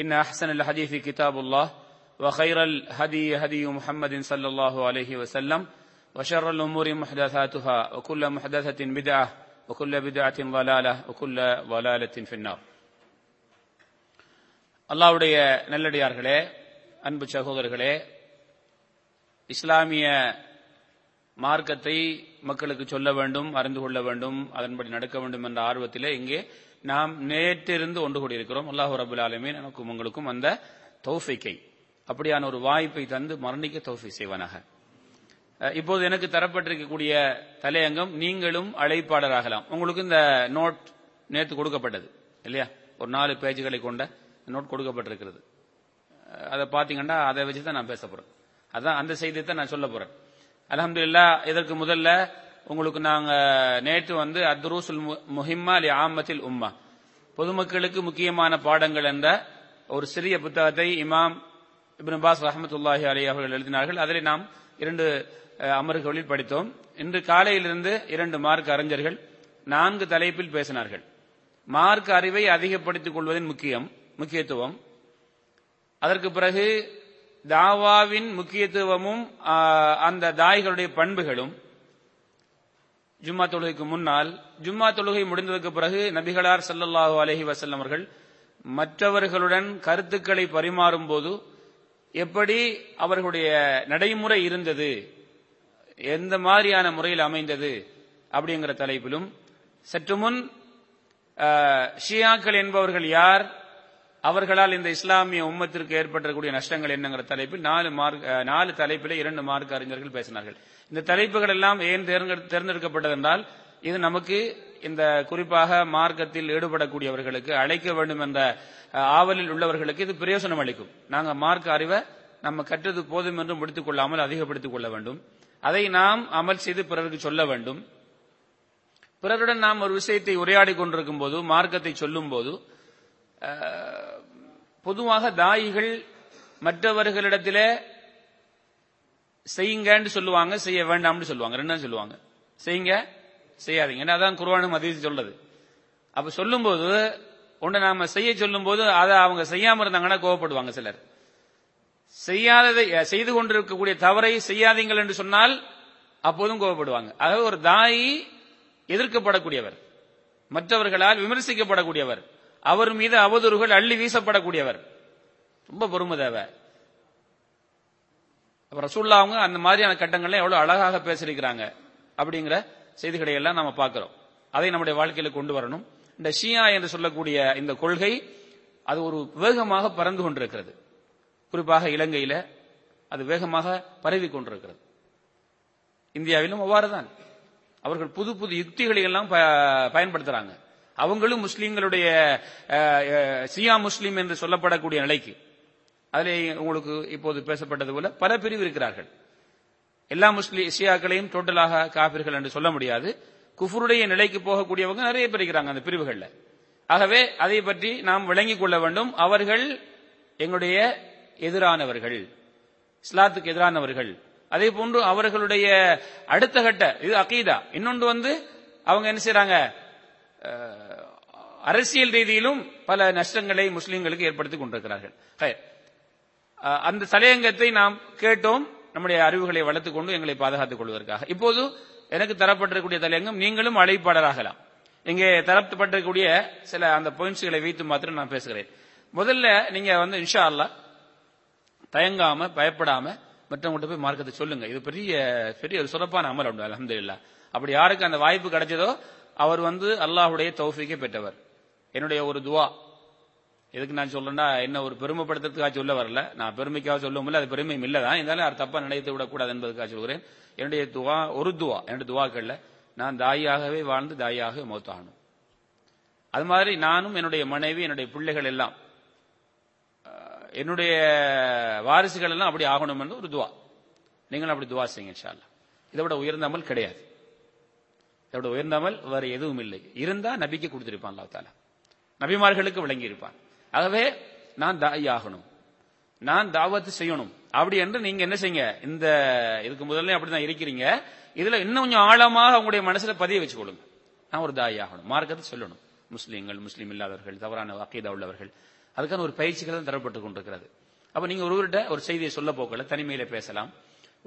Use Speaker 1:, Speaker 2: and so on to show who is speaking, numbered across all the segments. Speaker 1: إن أحسن الحديث كتاب الله وخير الهدي هدي محمد صلى الله عليه وسلم وشر الأمور محدثاتها وكل محدثة بدعة وكل بدعة ضلالة وكل ضلالة في النار الله அல்லாவுடைய நல்லடியார்களே அன்பு சகோதரர்களே இஸ்லாமிய மார்க்கத்தை மக்களுக்கு சொல்ல வேண்டும் அறிந்து கொள்ள வேண்டும் அதன்படி நடக்க வேண்டும் என்ற ஆர்வத்திலே இங்கே நாம் நேற்றிருந்து ஒன்று கூடியிருக்கிறோம் அல்லாஹூ ரபுல் ஆலமீன் எனக்கும் உங்களுக்கும் அந்த தௌஃபிக்கை அப்படியான ஒரு வாய்ப்பை தந்து மரணிக்க தௌஃபி செய்வனாக இப்போது எனக்கு தரப்பட்டிருக்கக்கூடிய தலையங்கம் நீங்களும் அழைப்பாளராகலாம் உங்களுக்கு இந்த நோட் நேற்று கொடுக்கப்பட்டது இல்லையா ஒரு நாலு பேஜுகளை கொண்ட நோட் கொடுக்கப்பட்டிருக்கிறது அதை பார்த்தீங்கன்னா அதை வச்சு தான் நான் பேச போறேன் அதான் அந்த செய்தியை தான் நான் சொல்ல போறேன் அலமதுல்லா இதற்கு முதல்ல உங்களுக்கு நாங்கள் நேற்று வந்து அத்ரூசுல் முஹிம்மா அலி ஆமத்தில் உம்மா பொதுமக்களுக்கு முக்கியமான பாடங்கள் என்ற ஒரு சிறிய புத்தகத்தை இமாம் இபின் அஹமதுல்லாஹி ரஹமத்துல்லாஹி அலி அவர்கள் எழுதினார்கள் அதில் நாம் இரண்டு அமர்வுகளில் படித்தோம் இன்று காலையிலிருந்து இரண்டு மார்க் அறிஞர்கள் நான்கு தலைப்பில் பேசினார்கள் மார்க் அறிவை அதிகப்படுத்திக் கொள்வதன் முக்கியம் முக்கியத்துவம் அதற்கு பிறகு தாவாவின் முக்கியத்துவமும் அந்த தாய்களுடைய பண்புகளும் ஜும்மா தொழுகைக்கு முன்னால் ஜும்மா தொழுகை முடிந்ததற்கு பிறகு நபிகளார் சல்லாஹூ அலஹி வசல்லம் அவர்கள் மற்றவர்களுடன் கருத்துக்களை பரிமாறும் போது எப்படி அவர்களுடைய நடைமுறை இருந்தது எந்த மாதிரியான முறையில் அமைந்தது அப்படிங்கிற தலைப்பிலும் சற்று முன் ஷியாக்கள் என்பவர்கள் யார் அவர்களால் இந்த இஸ்லாமிய உம்மத்திற்கு ஏற்பட்டக்கூடிய நஷ்டங்கள் என்னங்கிற தலைப்பில் நாலு மார்க் நாலு தலைப்பில் இரண்டு மார்க் அறிஞர்கள் பேசினார்கள் இந்த தலைப்புகள் எல்லாம் ஏன் தேர்ந்தெடுக்கப்பட்டதென்றால் இது நமக்கு இந்த குறிப்பாக மார்க்கத்தில் ஈடுபடக்கூடியவர்களுக்கு அழைக்க வேண்டும் என்ற ஆவலில் உள்ளவர்களுக்கு இது பிரயோசனம் அளிக்கும் நாங்கள் மார்க் அறிவை நம்ம கற்றது போதும் என்று முடித்துக் கொள்ளாமல் அதிகப்படுத்திக் கொள்ள வேண்டும் அதை நாம் அமல் செய்து பிறருக்கு சொல்ல வேண்டும் பிறருடன் நாம் ஒரு விஷயத்தை உரையாடி கொண்டிருக்கும் போது மார்க்கத்தை சொல்லும் போது பொதுவாக தாயிகள் மற்றவர்களிடத்தில் செய்யுங்கன்னு சொல்லுவாங்க செய்ய வேண்டாம்னு சொல்லுவாங்க ரெண்டும் சொல்லுவாங்க செய்யுங்க செய்யாதீங்க ஏன்னா அதான் குர்வானும் அதிர்ச்சி சொல்றது அப்ப சொல்லும்போது ஒன்று நாம செய்ய சொல்லும்போது அதை அவங்க செய்யாம இருந்தாங்கன்னா கோவப்படுவாங்க சிலர் செய்யாததை செய்து கொண்டிருக்கக்கூடிய தவறை செய்யாதீங்கள் என்று சொன்னால் அப்போதும் கோவப்படுவாங்க ஆக ஒரு தாய் எதிர்க்கப்படக்கூடியவர் மற்றவர்களால் விமர்சிக்கப்படக்கூடியவர் அவர் மீது அவதூறுகள் அள்ளி வீசப்படக்கூடியவர் ரொம்ப பொறுமை தேவை ரசூல்லா அவங்க அந்த மாதிரியான கட்டங்கள்ல எவ்வளவு அழகாக பேசியிருக்கிறாங்க அப்படிங்கிற செய்திகளை எல்லாம் நம்ம பார்க்கிறோம் அதை நம்முடைய வாழ்க்கையில கொண்டு வரணும் இந்த ஷியா என்று சொல்லக்கூடிய இந்த கொள்கை அது ஒரு வேகமாக பறந்து கொண்டிருக்கிறது குறிப்பாக இலங்கையில அது வேகமாக பரவி கொண்டிருக்கிறது இந்தியாவிலும் அவ்வாறுதான் அவர்கள் புது புது யுக்திகளை எல்லாம் பயன்படுத்துறாங்க அவங்களும் முஸ்லீம்களுடைய சியா முஸ்லீம் என்று சொல்லப்படக்கூடிய நிலைக்கு அதில் உங்களுக்கு இப்போது பேசப்பட்டது போல பல பிரிவு இருக்கிறார்கள் எல்லா முஸ்லீம் சியாக்களையும் டோட்டலாக காபிர்கள் என்று சொல்ல முடியாது குஃபுருடைய நிலைக்கு போகக்கூடியவங்க நிறைய பேர் இருக்கிறாங்க அந்த பிரிவுகளில் ஆகவே அதை பற்றி நாம் விளங்கிக் கொள்ள வேண்டும் அவர்கள் எங்களுடைய எதிரானவர்கள் இஸ்லாத்துக்கு எதிரானவர்கள் அதே போன்று அவர்களுடைய அடுத்த கட்ட இது அகீதா இன்னொன்று வந்து அவங்க என்ன செய்யறாங்க அரசியல் ரீதியிலும் பல நஷ்டங்களை முஸ்லீம்களுக்கு ஏற்படுத்திக் கொண்டிருக்கிறார்கள் அந்த தலையங்கத்தை நாம் கேட்டோம் நம்முடைய அறிவுகளை வளர்த்துக் கொண்டு எங்களை பாதுகாத்துக் கொள்வதற்காக இப்போது எனக்கு தரப்பட்டிருக்கக்கூடிய தலையங்கம் நீங்களும் அழைப்பாளராகலாம் இங்கே தரப்பட்டிருக்கக்கூடிய சில அந்த பாயிண்ட்ஸ்களை வைத்து மாத்திரம் நான் பேசுகிறேன் முதல்ல நீங்க வந்து இன்ஷா அல்லா தயங்காம பயப்படாம மற்றவங்கிட்ட போய் மார்க்கத்தை சொல்லுங்க இது பெரிய பெரிய ஒரு சிறப்பான அமல் உண்டு அலமது இல்லா அப்படி யாருக்கு அந்த வாய்ப்பு கிடைச்சதோ அவர் வந்து அல்லாஹுடைய தௌஃபிக்கை பெற்றவர் என்னுடைய ஒரு துவா எதுக்கு நான் சொல்லணும்னா என்ன ஒரு பெருமைப்படுத்துறதுக்காக சொல்ல வரல நான் பெருமைக்காக சொல்ல முடியல அது பெருமையும் இல்லதான் இருந்தாலும் அவர் தப்பாக நினைத்து விடக்கூடாது என்பதுக்காக சொல்கிறேன் என்னுடைய துவா ஒரு துவா என்னுடைய துவாக்களில் நான் தாயாகவே வாழ்ந்து தாயாகவே மௌத்தாகணும் அது மாதிரி நானும் என்னுடைய மனைவி என்னுடைய பிள்ளைகள் எல்லாம் என்னுடைய வாரிசுகள் எல்லாம் அப்படி ஆகணும் என்று ஒரு துவா நீங்களும் அப்படி துவா செய்யுங்க இதை விட உயர்ந்தாமல் கிடையாது அதோட உயர்ந்தாமல் வேற எதுவும் இல்லை இருந்தா நபிக்கு கொடுத்திருப்பான் அல்லா தாலா நபிமார்களுக்கு விளங்கி இருப்பான் ஆகவே நான் தாய் ஆகணும் நான் தாவத்து செய்யணும் அப்படி என்று நீங்க என்ன செய்யுங்க இந்த இதுக்கு முதல்ல அப்படிதான் இருக்கிறீங்க இதுல இன்னும் கொஞ்சம் ஆழமாக உங்களுடைய மனசுல பதிய வச்சுக்கொள்ளுங்க நான் ஒரு தாய் ஆகணும் மார்க்கத்தை சொல்லணும் முஸ்லீம்கள் முஸ்லீம் இல்லாதவர்கள் தவறான வாக்கியதா உள்ளவர்கள் அதுக்கான ஒரு பயிற்சிகள் தரப்பட்டு கொண்டிருக்கிறது அப்ப நீங்க ஒருவர்கிட்ட ஒரு செய்தியை சொல்ல போக்கல தனிமையில பேசலாம்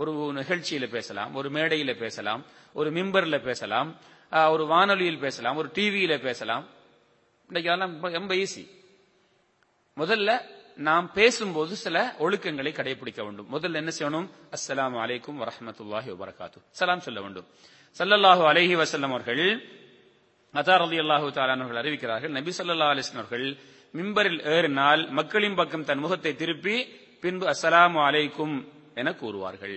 Speaker 1: ஒரு நிகழ்ச்சியில பேசலாம் ஒரு மேடையில பேசலாம் ஒரு மிம்பர்ல பேசலாம் ஒரு வானொலியில் பேசலாம் ஒரு டிவியில பேசலாம் இன்னைக்கு அதெல்லாம் ரொம்ப ஈஸி முதல்ல நாம் பேசும்போது சில ஒழுக்கங்களை கடைபிடிக்க வேண்டும் முதல்ல என்ன செய்யணும் அஸ்லாம் அலைக்கும் வரமத்துல்லாஹி வரகாத்து சலாம் சொல்ல வேண்டும் சல்லல்லாஹு அலஹி வசல்லம் அவர்கள் அதார் அலி அல்லாஹு தாலானவர்கள் அறிவிக்கிறார்கள் நபி சொல்லா அவர்கள் மிம்பரில் ஏறினால் மக்களின் பக்கம் தன் முகத்தை திருப்பி பின்பு அஸ்லாம் அலைக்கும் என கூறுவார்கள்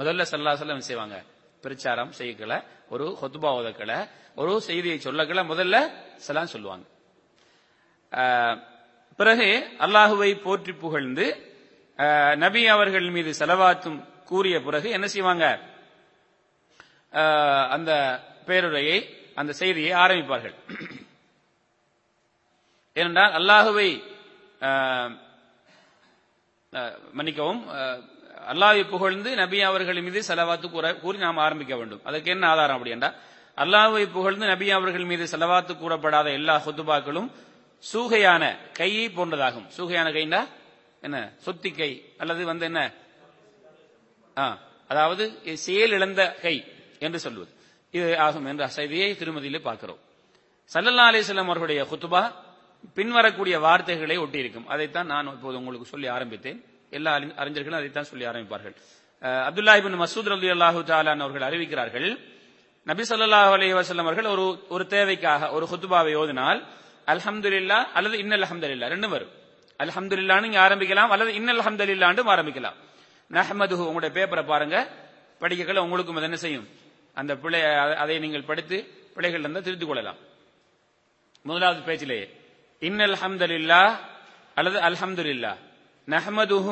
Speaker 1: முதல்ல சல்லா சொல்ல செய்வாங்க பிரச்சாரம் செய்யக்கல ஒரு ஹொத்துபா உதக்கல ஒரு செய்தியை சொல்லக்கல முதல்ல சலாம் சொல்லுவாங்க பிறகு அல்லாஹுவை போற்றி புகழ்ந்து நபி அவர்கள் மீது செலவாற்றும் கூறிய பிறகு என்ன செய்வாங்க அந்த பேருரையை அந்த செய்தியை ஆரம்பிப்பார்கள் ஏனென்றால் அல்லாஹுவை மன்னிக்கவும் அல்லாவை புகழ்ந்து நபி அவர்கள் மீது செலவாத்து கூறி நாம் ஆரம்பிக்க வேண்டும் அதுக்கு என்ன ஆதாரம் அப்படின்னா அல்லாவை புகழ்ந்து நபி அவர்கள் மீது செலவாத்து கூறப்படாத எல்லா சொத்துபாக்களும் சூகையான கையை போன்றதாகும் சூகையான கைண்டா என்ன சொத்தி கை அல்லது வந்து என்ன அதாவது செயல் இழந்த கை என்று சொல்வது இது ஆகும் என்ற செய்தியை திருமதியிலே பார்க்கிறோம் சல்லல்லா அலிஸ்லாம் அவர்களுடைய குத்துபா பின்வரக்கூடிய வார்த்தைகளை ஒட்டியிருக்கும் அதைத்தான் நான் இப்போது உங்களுக்கு சொல்லி ஆரம்பித்தேன் எல்லா அறிஞர்களும் அதைத்தான் சொல்லி ஆரம்பிப்பார்கள் அப்துல்லா இபின் மசூத் அலி அல்லாஹு தாலான் அவர்கள் அறிவிக்கிறார்கள் நபி சொல்லாஹ் அலி வசல்லம் அவர்கள் ஒரு ஒரு தேவைக்காக ஒரு ஹுத்துபாவை ஓதினால் இல்லா அல்லது இன்னல் இல்லா ரெண்டும் வரும் அல்ஹம்துல்லான்னு இல்லான்னு ஆரம்பிக்கலாம் அல்லது இன்னல் இல்லாண்டும் ஆரம்பிக்கலாம் நஹமது உங்களுடைய பேப்பரை பாருங்க படிக்கல உங்களுக்கும் அது என்ன செய்யும் அந்த பிள்ளை அதை நீங்கள் படித்து பிள்ளைகள் இருந்தால் திருத்திக் கொள்ளலாம் முதலாவது பேச்சிலேயே இன்னல் இல்லா அல்லது இல்லா نحمده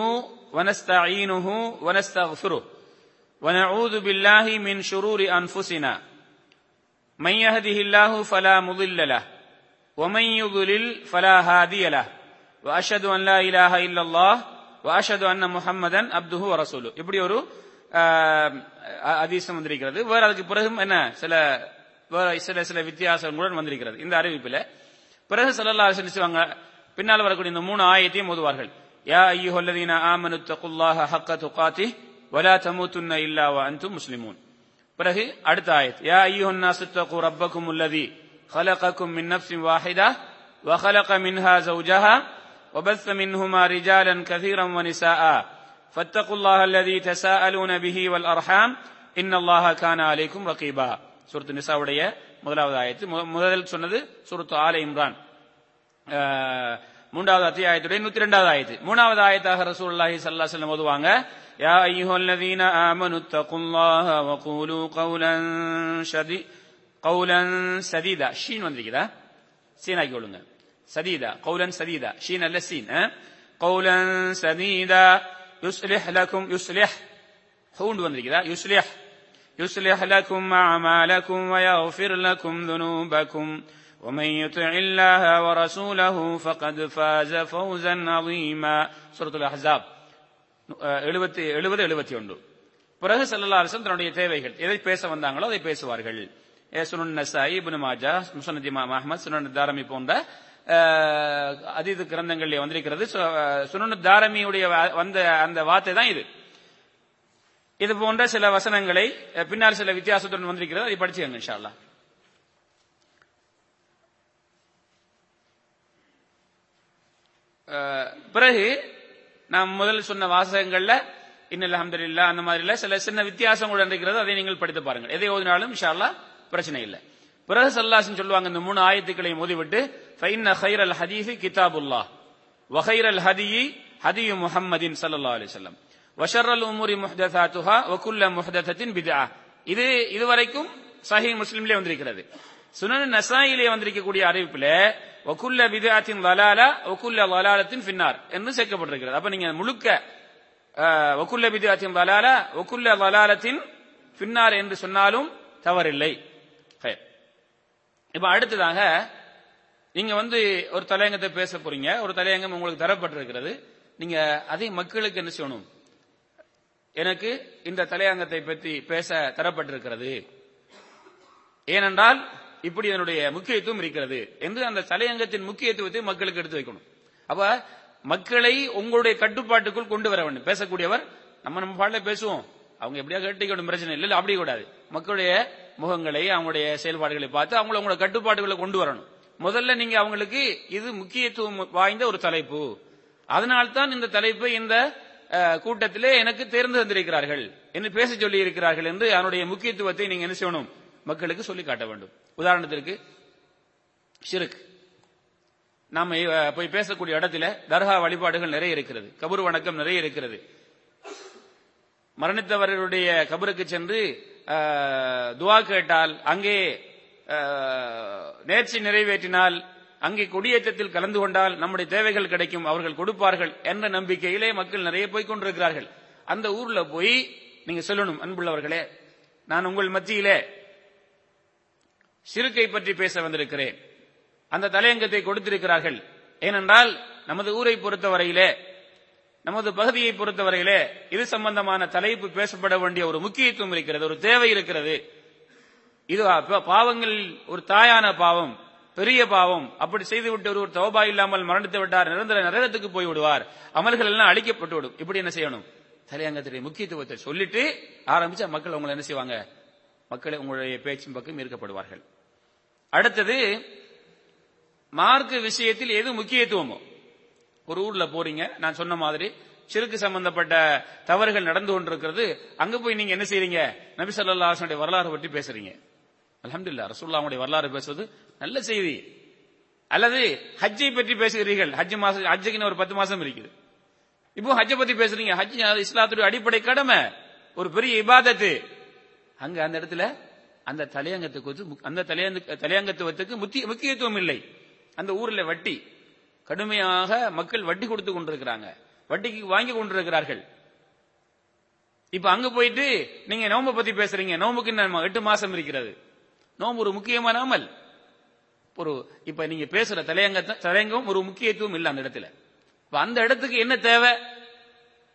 Speaker 1: ونستعينه ونستغفره ونعوذ بالله من شرور أنفسنا من يهده الله فلا مضل له ومن يضلل فلا هادي له وأشهد أن لا إله إلا الله وأشهد أن محمدا عبده ورسوله இப்படி ஒரு அதிசம் வந்திருக்கிறது வேற அதுக்கு பிறகும் என்ன சில வேற சில சில வித்தியாசங்களுடன் வந்திருக்கிறது இந்த அறிவிப்பில் பிறகு செல்லல்லா சொல்லுவாங்க பின்னால் வரக்கூடிய இந்த மூணு ஆயத்தையும் ஓதுவார்கள் يا أيها الذين آمنوا اتقوا الله حق تقاته ولا تموتن إلا وأنتم مسلمون பிறகு அடுத்த ஆயத் يا أيها الناس اتقوا ربكم الذي خلقكم من نفس واحدة وخلق منها زوجها وبث منهما رجالا كثيرا ونساء فاتقوا الله الذي تساءلون به والأرحام إن الله كان عليكم رقيبا سورة النساء நிசாவுடைய முதலாவது ஆயத்து முதல் சொன்னது சூரத்து ஆலை இம்ரான் மூன்றாவது அத்தியாயத்துடைய நூத்தி ரெண்டாவது ஆயத்து மூணாவது ஆயத்தாக ரசூல்லாஹி சல்லா செல்லம் ஓதுவாங்க யா ஐயோ الذين آمنوا اتقوا الله وقولوا قولا شدي قولا سديدا ஷீன் வந்திருக்குதா சீன் ஆக்கி விடுங்க சதீதா قولا سديدا ஷீன் அல்ல சீன் قولا سديدا يصلح لكم يصلح ஹூண்டு வந்திருக்குதா يصلح يصلح لكم أعمالكم ويغفر لكم ذنوبكم ومن يطع الله ورسوله فقد فاز فوزا عظيما سوره الاحزاب ஒன்று பிறகு செல்லல்லா அரசன் தன்னுடைய தேவைகள் எதை பேச வந்தாங்களோ அதை பேசுவார்கள் சுனன் நசாய் இபுன் மாஜா முசனத் இமாம் அஹமத் தாரமி போன்ற அதீத கிரந்தங்களில் வந்திருக்கிறது சுனன் தாரமியுடைய வந்த அந்த வார்த்தை தான் இது இது போன்ற சில வசனங்களை பின்னால் சில வித்தியாசத்துடன் வந்திருக்கிறது அதை படிச்சுக்கங்க இன்ஷா பிறகு நாம் முதல் சொன்ன வாசகங்கள்ல இன்னல் அஹமதுல்லா அந்த மாதிரில சில சின்ன வித்தியாசம் கூட இருக்கிறது அதை நீங்கள் படித்து பாருங்கள் எதை ஓதினாலும் இஷாலா பிரச்சனை இல்லை பிறகு சல்லாசன் சொல்லுவாங்க இந்த மூணு ஆயத்துக்களையும் ஓதிவிட்டு ஃபைன் ஹைர் அல் ஹதீஃபி கிதாபுல்லா வஹைர் ஹதியி ஹதியு முஹம்மதின் சல்லா அலி சொல்லம் வஷர் அல் உமுரி முஹதா துஹா வகுல்ல முஹதத்தின் பிதா இது இதுவரைக்கும் சஹி முஸ்லீம்லேயே வந்திருக்கிறது சுனன் நசாயிலே வந்திருக்கக்கூடிய அறிவிப்பில் ஒகுல்ல விதாத்தின் வலாலா ஒகுல்ல வலாலத்தின் பின்னார் என்று சேர்க்கப்பட்டிருக்கிறது அப்ப நீங்க முழுக்க ஒகுல்ல விதாத்தின் வலாலா ஒகுல்ல வலாலத்தின் பின்னார் என்று சொன்னாலும் தவறில்லை இப்ப அடுத்ததாக நீங்க வந்து ஒரு தலையங்கத்தை பேச போறீங்க ஒரு தலையங்கம் உங்களுக்கு தரப்பட்டிருக்கிறது நீங்க அதே மக்களுக்கு என்ன செய்யணும் எனக்கு இந்த தலையங்கத்தை பற்றி பேச தரப்பட்டிருக்கிறது ஏனென்றால் இப்படி அதனுடைய முக்கியத்துவம் இருக்கிறது என்று அந்த தலையங்கத்தின் முக்கியத்துவத்தை மக்களுக்கு எடுத்து வைக்கணும் அப்ப மக்களை உங்களுடைய கட்டுப்பாட்டுக்குள் கொண்டு வர வேண்டும் பேசக்கூடியவர் நம்ம நம்ம பாடல பேசுவோம் அவங்க எப்படியா கேட்டுக்கணும் பிரச்சனை இல்லை அப்படி கூடாது மக்களுடைய முகங்களை அவங்களுடைய செயல்பாடுகளை பார்த்து அவங்கள அவங்களோட கட்டுப்பாடுகளை கொண்டு வரணும் முதல்ல நீங்க அவங்களுக்கு இது முக்கியத்துவம் வாய்ந்த ஒரு தலைப்பு அதனால்தான் இந்த தலைப்பு இந்த கூட்டத்திலே எனக்கு தேர்ந்து தந்திருக்கிறார்கள் என்று பேச சொல்லி இருக்கிறார்கள் என்று அதனுடைய முக்கியத்துவத்தை நீங்க என்ன செய்யணும் மக்களுக்கு சொல்லி காட்ட வேண்டும் உதாரணத்திற்கு சிறுக் நாம் போய் பேசக்கூடிய இடத்துல தர்கா வழிபாடுகள் நிறைய இருக்கிறது கபூர் வணக்கம் நிறைய இருக்கிறது மரணித்தவர்களுடைய கபருக்கு சென்று துவா கேட்டால் அங்கே நேர்ச்சி நிறைவேற்றினால் அங்கே கொடியேற்றத்தில் கலந்து கொண்டால் நம்முடைய தேவைகள் கிடைக்கும் அவர்கள் கொடுப்பார்கள் என்ற நம்பிக்கையிலே மக்கள் நிறைய போய் கொண்டிருக்கிறார்கள் அந்த ஊர்ல போய் நீங்க சொல்லணும் அன்புள்ளவர்களே நான் உங்கள் மத்தியிலே சிறுக்கை பற்றி பேச வந்திருக்கிறேன் அந்த தலையங்கத்தை கொடுத்திருக்கிறார்கள் ஏனென்றால் நமது ஊரை பொறுத்தவரையிலே நமது பகுதியை பொறுத்தவரையிலே இது சம்பந்தமான தலைப்பு பேசப்பட வேண்டிய ஒரு முக்கியத்துவம் இருக்கிறது ஒரு தேவை இருக்கிறது இது பாவங்களில் ஒரு தாயான பாவம் பெரிய பாவம் அப்படி செய்துவிட்டு ஒருவர் தோபா இல்லாமல் மரணித்து விட்டார் நிரந்தர நிறத்துக்கு போய் விடுவார் அமல்கள் எல்லாம் அழிக்கப்பட்டு விடும் இப்படி என்ன செய்யணும் தலையங்கத்துடைய முக்கியத்துவத்தை சொல்லிட்டு ஆரம்பிச்சா மக்கள் உங்களை என்ன செய்வாங்க மக்கள் உங்களுடைய பேச்சின் பக்கம் ஈர்க்கப்படுவார்கள் அடுத்தது மார்க் விஷயத்தில் எது முக்கியத்துவமோ ஒரு ஊர்ல போறீங்க நான் சொன்ன மாதிரி சிறுக்கு சம்பந்தப்பட்ட தவறுகள் நடந்து கொண்டிருக்கிறது அங்க போய் நீங்க என்ன செய்யறீங்க நபி சல்லாஹனுடைய வரலாறு பற்றி பேசுறீங்க இல்ல ரசூல்லாவுடைய வரலாறு பேசுவது நல்ல செய்தி அல்லது ஹஜ்ஜை பற்றி பேசுகிறீர்கள் ஹஜ் மாசம் ஹஜ்ஜுக்குன்னு ஒரு பத்து மாசம் இருக்குது இப்போ ஹஜ்ஜை பத்தி பேசுறீங்க ஹஜ் இஸ்லாத்துடைய அடிப்படை கடமை ஒரு பெரிய இபாதத்து அங்க அந்த இடத்துல அந்த தலையங்கத்துக்கு அந்த தலையங்கத்துவத்துக்கு முக்கியத்துவம் இல்லை அந்த ஊர்ல வட்டி கடுமையாக மக்கள் வட்டி கொடுத்து கொண்டிருக்கிறாங்க வட்டிக்கு வாங்கி கொண்டிருக்கிறார்கள் இப்ப அங்க போயிட்டு நீங்க நோம்பை பத்தி பேசுறீங்க நோம்புக்கு நம்ம எட்டு மாசம் இருக்கிறது நோம்பு ஒரு முக்கியமான அமல் ஒரு இப்ப நீங்க பேசுற தலையங்க தலையங்கம் ஒரு முக்கியத்துவம் இல்லை அந்த இடத்துல அந்த இடத்துக்கு என்ன தேவை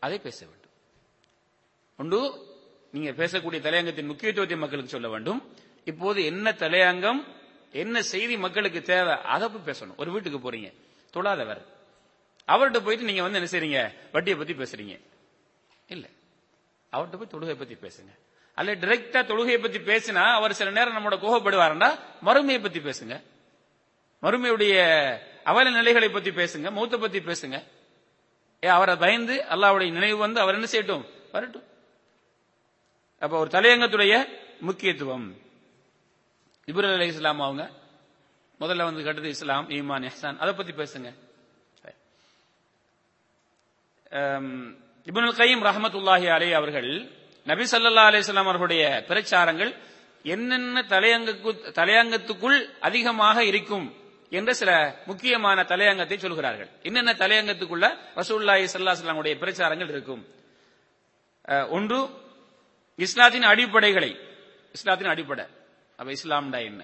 Speaker 1: அதை பேச வேண்டும் ஒன்று நீங்க பேசக்கூடிய தலையங்கத்தின் முக்கியத்துவத்தை மக்களுக்கு சொல்ல வேண்டும் இப்போது என்ன தலையங்கம் என்ன செய்தி மக்களுக்கு தேவை அதை பேசணும் ஒரு வீட்டுக்கு போறீங்க தொழாதவர் அவர்கிட்ட போயிட்டு நீங்க வந்து என்ன செய்றீங்க வட்டியை பத்தி பேசுறீங்க இல்ல அவர்கிட்ட போய் தொழுகை பத்தி பேசுங்க அல்ல டிரெக்டா தொழுகையை பத்தி பேசினா அவர் சில நேரம் நம்மோட கோபப்படுவாருன்னா மறுமையை பத்தி பேசுங்க மறுமையுடைய அவல நிலைகளை பத்தி பேசுங்க மூத்த பத்தி பேசுங்க அவரை பயந்து அல்லாவுடைய நினைவு வந்து அவர் என்ன செய்யட்டும் வரட்டும் அப்ப ஒரு தலையங்கத்துடைய முக்கியத்துவம் இப்ரல் அலி இஸ்லாம் அவங்க முதல்ல வந்து கட்டது இஸ்லாம் ஈமான் எஹ்சான் அதை பத்தி பேசுங்க இபுல் கையம் ரஹமத்துல்லாஹி அலி அவர்கள் நபி சல்லா அலிஸ்லாம் அவர்களுடைய பிரச்சாரங்கள் என்னென்ன தலையங்கக்கு தலையங்கத்துக்குள் அதிகமாக இருக்கும் என்ற சில முக்கியமான தலையங்கத்தை சொல்கிறார்கள் என்னென்ன தலையங்கத்துக்குள்ள ரசூல்லாஹி சல்லாஹ் பிரச்சாரங்கள் இருக்கும் ஒன்று இஸ்லாத்தின் அடிப்படைகளை இஸ்லாத்தின் அடிப்படை அப்ப இஸ்லாம்டா என்ன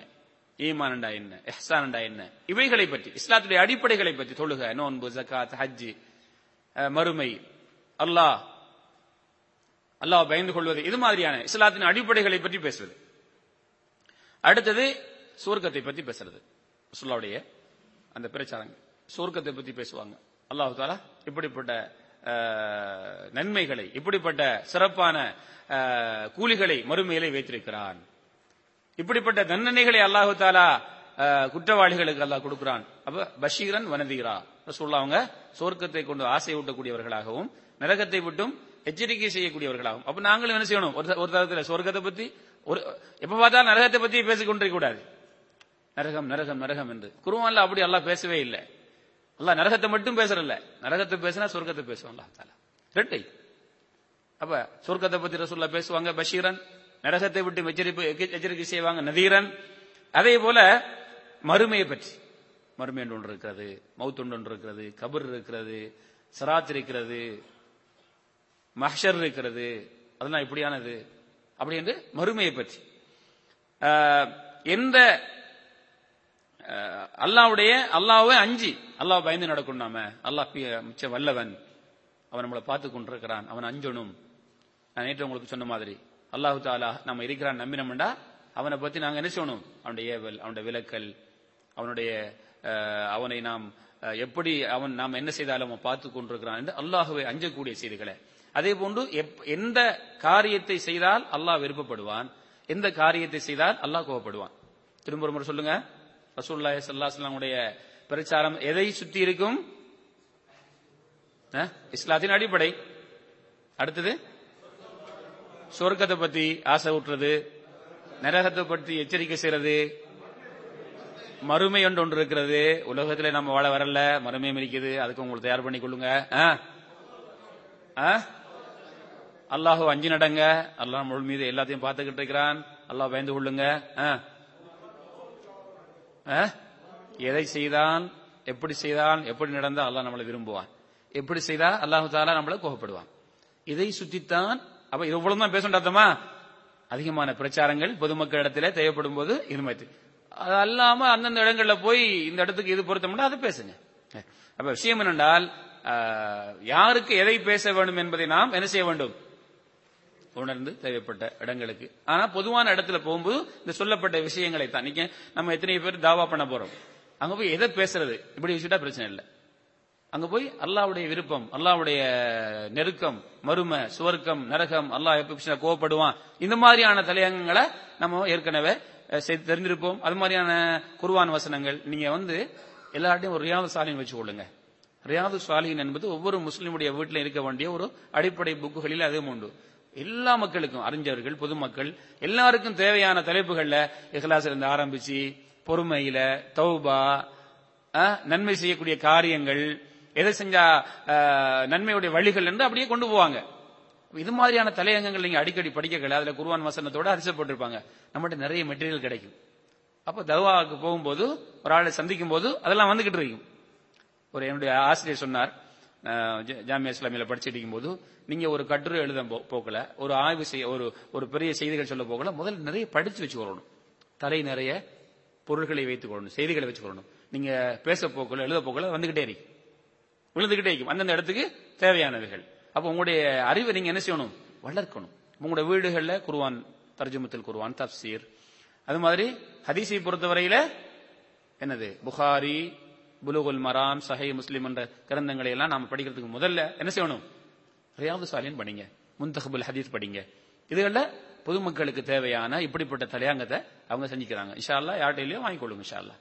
Speaker 1: ஈமான்டா என்ன எஹ்சான்டா என்ன இவைகளை பற்றி இஸ்லாத்துடைய அடிப்படைகளை பற்றி தொழுக நோன்பு ஜக்காத் ஹஜ்ஜி மறுமை அல்லாஹ் அல்லாஹ் பயந்து கொள்வது இது மாதிரியான இஸ்லாத்தின் அடிப்படைகளை பற்றி பேசுறது அடுத்தது சுவர்க்கத்தை பற்றி பேசுறது சுல்லாவுடைய அந்த பிரச்சாரங்கள் சுவர்க்கத்தை பற்றி பேசுவாங்க அல்லாஹு தாலா இப்படிப்பட்ட நன்மைகளை இப்படிப்பட்ட சிறப்பான கூலிகளை மறுமையிலே வைத்திருக்கிறான் இப்படிப்பட்ட தண்டனைகளை அல்லாஹு தாலா குற்றவாளிகளுக்கு அல்லாஹ் கொடுக்கிறான் அப்ப பஷீரன் வனதீரா ரசூல்லா அவங்க சோர்க்கத்தை கொண்டு ஆசை ஊட்டக்கூடியவர்களாகவும் நரகத்தை விட்டும் எச்சரிக்கை செய்யக்கூடியவர்களாகவும் அப்ப நாங்களும் என்ன செய்யணும் ஒரு தரத்துல சொர்க்கத்தை பத்தி ஒரு எப்ப பார்த்தாலும் நரகத்தை பத்தி பேசிக்கொண்டிருக்க கூடாது நரகம் நரகம் நரகம் என்று குருவான்ல அப்படி எல்லாம் பேசவே இல்லை அல்ல நரகத்தை மட்டும் பேசுறல்ல நரகத்தை பேசினா சொர்க்கத்தை பேசுவான் அல்லாஹால ரெட்டை அப்ப சொர்க்கத்தை பத்தி ரசூல்லா பேசுவாங்க பஷீரன் நரகத்தை விட்டு எச்சரிப்பு எச்சரிக்கை செய்வாங்க நதீரன் அதே போல மறுமையை பற்றி மறுமை ஒன்று இருக்கிறது மவுத்துண்டு ஒன்று இருக்கிறது கபர் இருக்கிறது சராத் இருக்கிறது மஹர் இருக்கிறது அதெல்லாம் இப்படியானது அப்படி என்று மறுமையை பற்றி எந்த அல்லாவுடைய அல்லாவே அஞ்சு அல்லாஹ் பயந்து நடக்கும் நாம அல்லாஹ் மிச்ச வல்லவன் அவன் நம்மளை பார்த்து கொண்டிருக்கிறான் அவன் அஞ்சனும் நான் நேற்று உங்களுக்கு சொன்ன மாதிரி அல்லாஹு தாலா நம்ம இருக்கிறான் நம்பினோம்டா அவனை பத்தி நாங்க என்ன செய்யணும் அவனுடைய ஏவல் அவனுடைய விலக்கல் அவனுடைய அவனை நாம் எப்படி அவன் நாம் என்ன செய்தாலும் அவன் பார்த்து கொண்டிருக்கிறான் என்று அல்லாஹுவை அஞ்சக்கூடிய செய்திகளை அதே போன்று எந்த காரியத்தை செய்தால் அல்லாஹ் விருப்பப்படுவான் எந்த காரியத்தை செய்தால் அல்லாஹ் கோவப்படுவான் திரும்ப முறை சொல்லுங்க ரசூல்லாஹ் சல்லாஹ் பிரச்சாரம் எதை சுற்றி இருக்கும் இஸ்லாத்தின் அடிப்படை அடுத்தது சொர்க்கத்தை பத்தி ஆசை ஊற்றுறது நரகத்தை பற்றி எச்சரிக்கை செய்யறது மறுமை ஒன்று ஒன்று இருக்கிறது உலகத்தில் நம்ம வாழ வரல மறுமையும் இருக்குது அதுக்கு உங்களுக்கு தயார் பண்ணி கொள்ளுங்க அல்லாஹு அஞ்சு நடங்க அல்லாஹ் முழு மீது எல்லாத்தையும் பார்த்துக்கிட்டு இருக்கிறான் அல்லாஹ் பயந்து கொள்ளுங்க ஆ எதை செய்தான் எப்படி செய்தான் எப்படி நடந்தா அல்லா நம்மளை விரும்புவான் எப்படி செய்தா அல்லாஹு தாலா நம்மளை கோபப்படுவான் இதை சுற்றித்தான் அப்ப இவ்வளவு தான் பேச அர்த்தமா அதிகமான பிரச்சாரங்கள் பொதுமக்கள் இடத்துல தேவைப்படும் போது மாதிரி அது அல்லாம அந்தந்த இடங்கள்ல போய் இந்த இடத்துக்கு இது பொருத்தம்னா அதை பேசுங்க அப்ப விஷயம் என்னென்றால் யாருக்கு எதை பேச வேண்டும் என்பதை நாம் என்ன செய்ய வேண்டும் உணர்ந்து தேவைப்பட்ட இடங்களுக்கு ஆனா பொதுவான இடத்துல போகும்போது இந்த சொல்லப்பட்ட விஷயங்களை தான் நம்ம எத்தனை பேர் தாவா பண்ண போறோம் அங்க போய் எதை பேசுறது இப்படி வச்சுட்டா பிரச்சனை இல்லை அங்க போய் அல்லாவுடைய விருப்பம் அல்லாவுடைய நெருக்கம் மரும சுவர்க்கம் நரகம் அல்லா எப்ப கோவப்படுவான் இந்த மாதிரியான தலையங்கங்களை நம்ம ஏற்கனவே தெரிஞ்சிருப்போம் அது மாதிரியான குருவான் வசனங்கள் நீங்க வந்து எல்லார்ட்டையும் ஒரு ரியாது சாலின் வச்சு கொள்ளுங்க ரியாது சாலின் என்பது ஒவ்வொரு முஸ்லீமுடைய வீட்டில் இருக்க வேண்டிய ஒரு அடிப்படை புக்குகளில் அதுவும் உண்டு எல்லா மக்களுக்கும் அறிஞர்கள் பொதுமக்கள் எல்லாருக்கும் தேவையான தலைப்புகள்ல இஹ்லாஸ் இருந்து ஆரம்பிச்சு பொறுமையில தௌபா நன்மை செய்யக்கூடிய காரியங்கள் எதை செஞ்சா நன்மையுடைய வழிகள் என்று அப்படியே கொண்டு போவாங்க இது மாதிரியான தலையங்கங்கள் நீங்க அடிக்கடி படிக்கல அதுல குருவான் வசனத்தோட அரிசி போட்டிருப்பாங்க நம்மகிட்ட நிறைய மெட்டீரியல் கிடைக்கும் அப்ப தவாவுக்கு போகும்போது ஒரு ஆளை சந்திக்கும் போது அதெல்லாம் வந்துகிட்டு இருக்கும் ஒரு என்னுடைய ஆசிரியர் சொன்னார் ஜாமியா இஸ்லாமியில படிச்சுட்டு போது நீங்க ஒரு கட்டுரை எழுத போக்கல ஒரு ஆய்வு செய்ய ஒரு ஒரு பெரிய செய்திகள் சொல்ல போகல முதல்ல நிறைய படிச்சு வச்சு வரணும் தலை நிறைய பொருள்களை வைத்துக் கொள்ளணும் செய்திகளை கொள்ளணும் நீங்க பேச போக்கல எழுத போக்கல வந்துகிட்டே இருக்கு விழுந்துகிட்டே இருக்கும் அந்தந்த இடத்துக்கு தேவையானவைகள் அப்போ உங்களுடைய அறிவை நீங்க என்ன செய்யணும் வளர்க்கணும் உங்களுடைய வீடுகளில் குருவான் தர்ஜமத்தில் குருவான் தப்சீர் அது மாதிரி ஹதீஸை பொறுத்தவரையில என்னது புகாரி புலுகுல் மரான் சஹை முஸ்லீம் என்ற கிரந்தங்களை எல்லாம் நாம படிக்கிறதுக்கு முதல்ல என்ன செய்யணும் ரியாது சாலின் படிங்க முந்தஹபுல் ஹதீஸ் படிங்க இதுகளில் பொதுமக்களுக்கு தேவையான இப்படிப்பட்ட தலையாங்கத்தை அவங்க செஞ்சுக்கிறாங்க இஷால்லா யார்ட்டையிலையும் வாங்கிக்கொள்ளுங்க இஷால்லா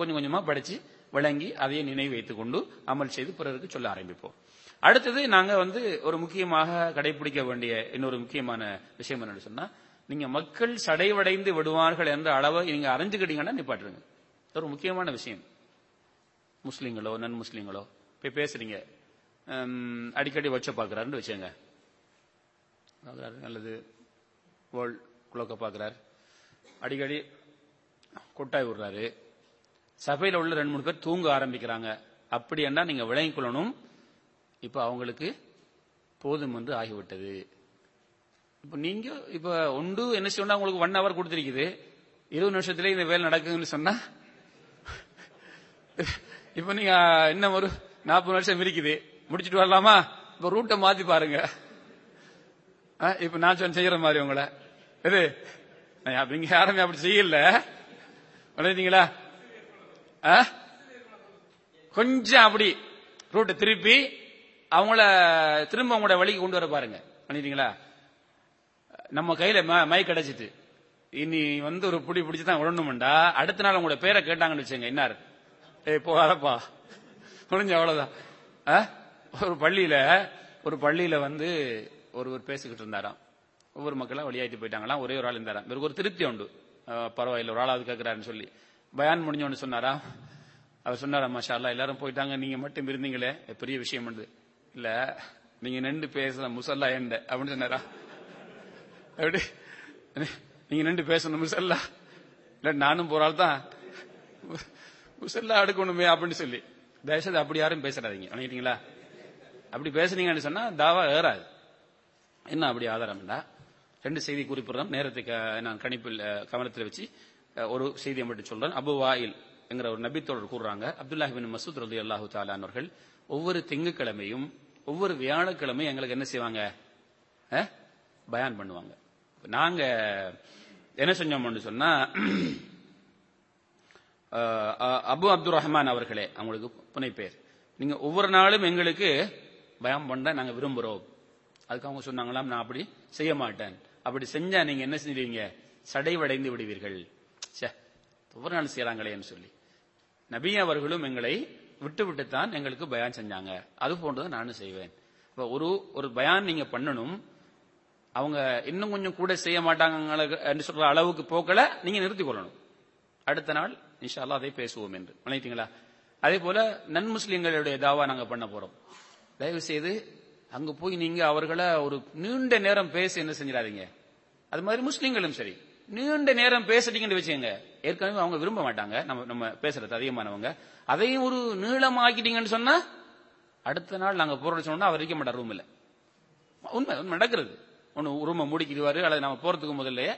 Speaker 1: கொஞ்சம் கொஞ்சமா படிச்சு விளங்கி அதையே நினைவு வைத்துக் கொண்டு அமல் செய்து பிறருக்கு சொல்ல ஆரம்பிப்போம் அடுத்தது நாங்க வந்து ஒரு முக்கியமாக கடைபிடிக்க வேண்டிய இன்னொரு முக்கியமான விஷயம் என்னன்னு சொன்னா நீங்க மக்கள் சடைவடைந்து விடுவார்கள் என்ற அளவை நீங்க அறிஞ்சுக்கிட்டீங்கன்னா நிப்பாட்டுருங்க ஒரு முக்கியமான விஷயம் முஸ்லீம்களோ நன் முஸ்லீம்களோ இப்ப பேசுறீங்க அடிக்கடி வச்ச பாக்குறாருன்னு வச்சுங்க அல்லது வேர்ல்ட் குளோக்கை பார்க்குறாரு அடிக்கடி கொட்டாய் விடுறாரு சபையில் உள்ள ரெண்டு மூணு பேர் தூங்க ஆரம்பிக்கிறாங்க அப்படி என்ன நீங்கள் விளங்கிக் கொள்ளணும் இப்போ அவங்களுக்கு போதும் என்று ஆகிவிட்டது இப்போ நீங்கள் இப்போ ஒன்று என்ன சொன்னால் உங்களுக்கு ஒன் ஹவர் கொடுத்துருக்குது இருபது நிமிஷத்துல இந்த வேலை நடக்குதுன்னு சொன்னா இப்போ நீங்க இன்னும் ஒரு நாற்பது நிமிஷம் இருக்குது முடிச்சுட்டு வரலாமா இப்போ ரூட்டை மாற்றி பாருங்க இப்போ நான் சொன்ன செய்யற மாதிரி உங்களை இது யாருமே அப்படி செய்யல விளையாடுங்களா கொஞ்சம் அப்படி ரூட்டை திருப்பி அவங்கள திரும்ப அவங்களோட வழிக்கு கொண்டு வர பாருங்க பண்ணிட்டீங்களா நம்ம கையில மை கிடைச்சிட்டு இனி வந்து ஒரு புடி பிடிச்சி தான் விடணும்டா அடுத்த நாள் உங்களோட பேரை கேட்டாங்கன்னு வச்சுங்க இன்னார் ஏய் போகாதப்பா முடிஞ்ச அவ்வளவுதான் ஒரு பள்ளியில ஒரு பள்ளியில வந்து ஒருவர் பேசிக்கிட்டு இருந்தாராம் ஒவ்வொரு மக்களும் வழியாயிட்டு போயிட்டாங்களாம் ஒரே ஒரு ஆள் இருந்தாரா இவருக்கு ஒரு திருப்தி உண்டு பரவாயில்ல ஒரு ஆளாவது கேட்கிறாருன்னு சொல்லி பயான் முடிஞ்சோன்னு சொன்னாரா அவர் சொன்னாரா மாஷா எல்லாரும் போயிட்டாங்க நீங்க மட்டும் இருந்தீங்களே பெரிய விஷயம் உண்டு இல்ல நீங்க நின்று பேசுற முசல்லா எண்ட அப்படின்னு சொன்னாரா எப்படி நீங்க நின்று பேசணும் முசல்லா இல்ல நானும் போறாள் தான் முசல்லா எடுக்கணுமே அப்படின்னு சொல்லி தயவுசெய்து அப்படி யாரும் பேசுறாதீங்க வணங்கிட்டீங்களா அப்படி பேசுனீங்கன்னு சொன்னா தாவா ஏறாது என்ன அப்படி ஆதாரம்டா ரெண்டு செய்தி குறிப்பிடுறோம் நேரத்துக்கு நான் கணிப்பில் கவனத்தில் வச்சு ஒரு செய்தியை மட்டும் சொல்றேன் அபு வாயில் என்கிற ஒரு நபித்தோழர் கூறுறாங்க அப்துல்லாஹிபின் மசூத் ரலி அல்லாஹு தாலானவர்கள் ஒவ்வொரு திங்கக்கிழமையும் ஒவ்வொரு வியாழக்கிழமையும் எங்களுக்கு என்ன செய்வாங்க பயான் பண்ணுவாங்க நாங்க என்ன செஞ்சோம்னு சொன்னா அபு அப்துல் ரஹ்மான் அவர்களே அவங்களுக்கு புனை பேர் நீங்க ஒவ்வொரு நாளும் எங்களுக்கு பயம் பண்ண நாங்க விரும்புறோம் அதுக்கு அவங்க சொன்னாங்களாம் நான் அப்படி செய்ய மாட்டேன் அப்படி செஞ்சா நீங்க என்ன செஞ்சிருவீங்க சடைவடைந்து விடுவீர்கள் சே ஒவ்வொரு நாள் செய்யறாங்களேன்னு சொல்லி நபி அவர்களும் எங்களை விட்டு விட்டுத்தான் எங்களுக்கு பயான் செஞ்சாங்க அது போன்றுதான் நானும் செய்வேன் இப்போ ஒரு ஒரு பயான் நீங்க பண்ணணும் அவங்க இன்னும் கொஞ்சம் கூட செய்ய மாட்டாங்க என்று சொல்ற அளவுக்கு போக்கல நீங்க நிறுத்திக் கொள்ளணும் அடுத்த நாள் நிஷால அதை பேசுவோம் என்று நினைத்தீங்களா அதே போல நன் தாவா நாங்க பண்ண போறோம் தயவு செய்து அங்கே போய் நீங்கள் அவர்களை ஒரு நீண்ட நேரம் பேச என்ன செஞ்சிடாதீங்க அது மாதிரி முஸ்லீம்களும் சரி நீண்ட நேரம் பேசிட்டீங்கன்னு வச்சுக்கோங்க ஏற்கனவே அவங்க விரும்ப மாட்டாங்க நம்ம நம்ம பேசுறது அதிகமானவங்க அதையும் ஒரு நீளமாக்கிட்டீங்கன்னு சொன்னா அடுத்த நாள் நாங்கள் போறோம்னு சொன்னா அவர் இருக்க மாட்டார் ரூம்ல உண்மை நடக்கிறது ஒன்று ரூமை முடிக்கிடுவாரு அல்லது நம்ம போறதுக்கு முதல்லயே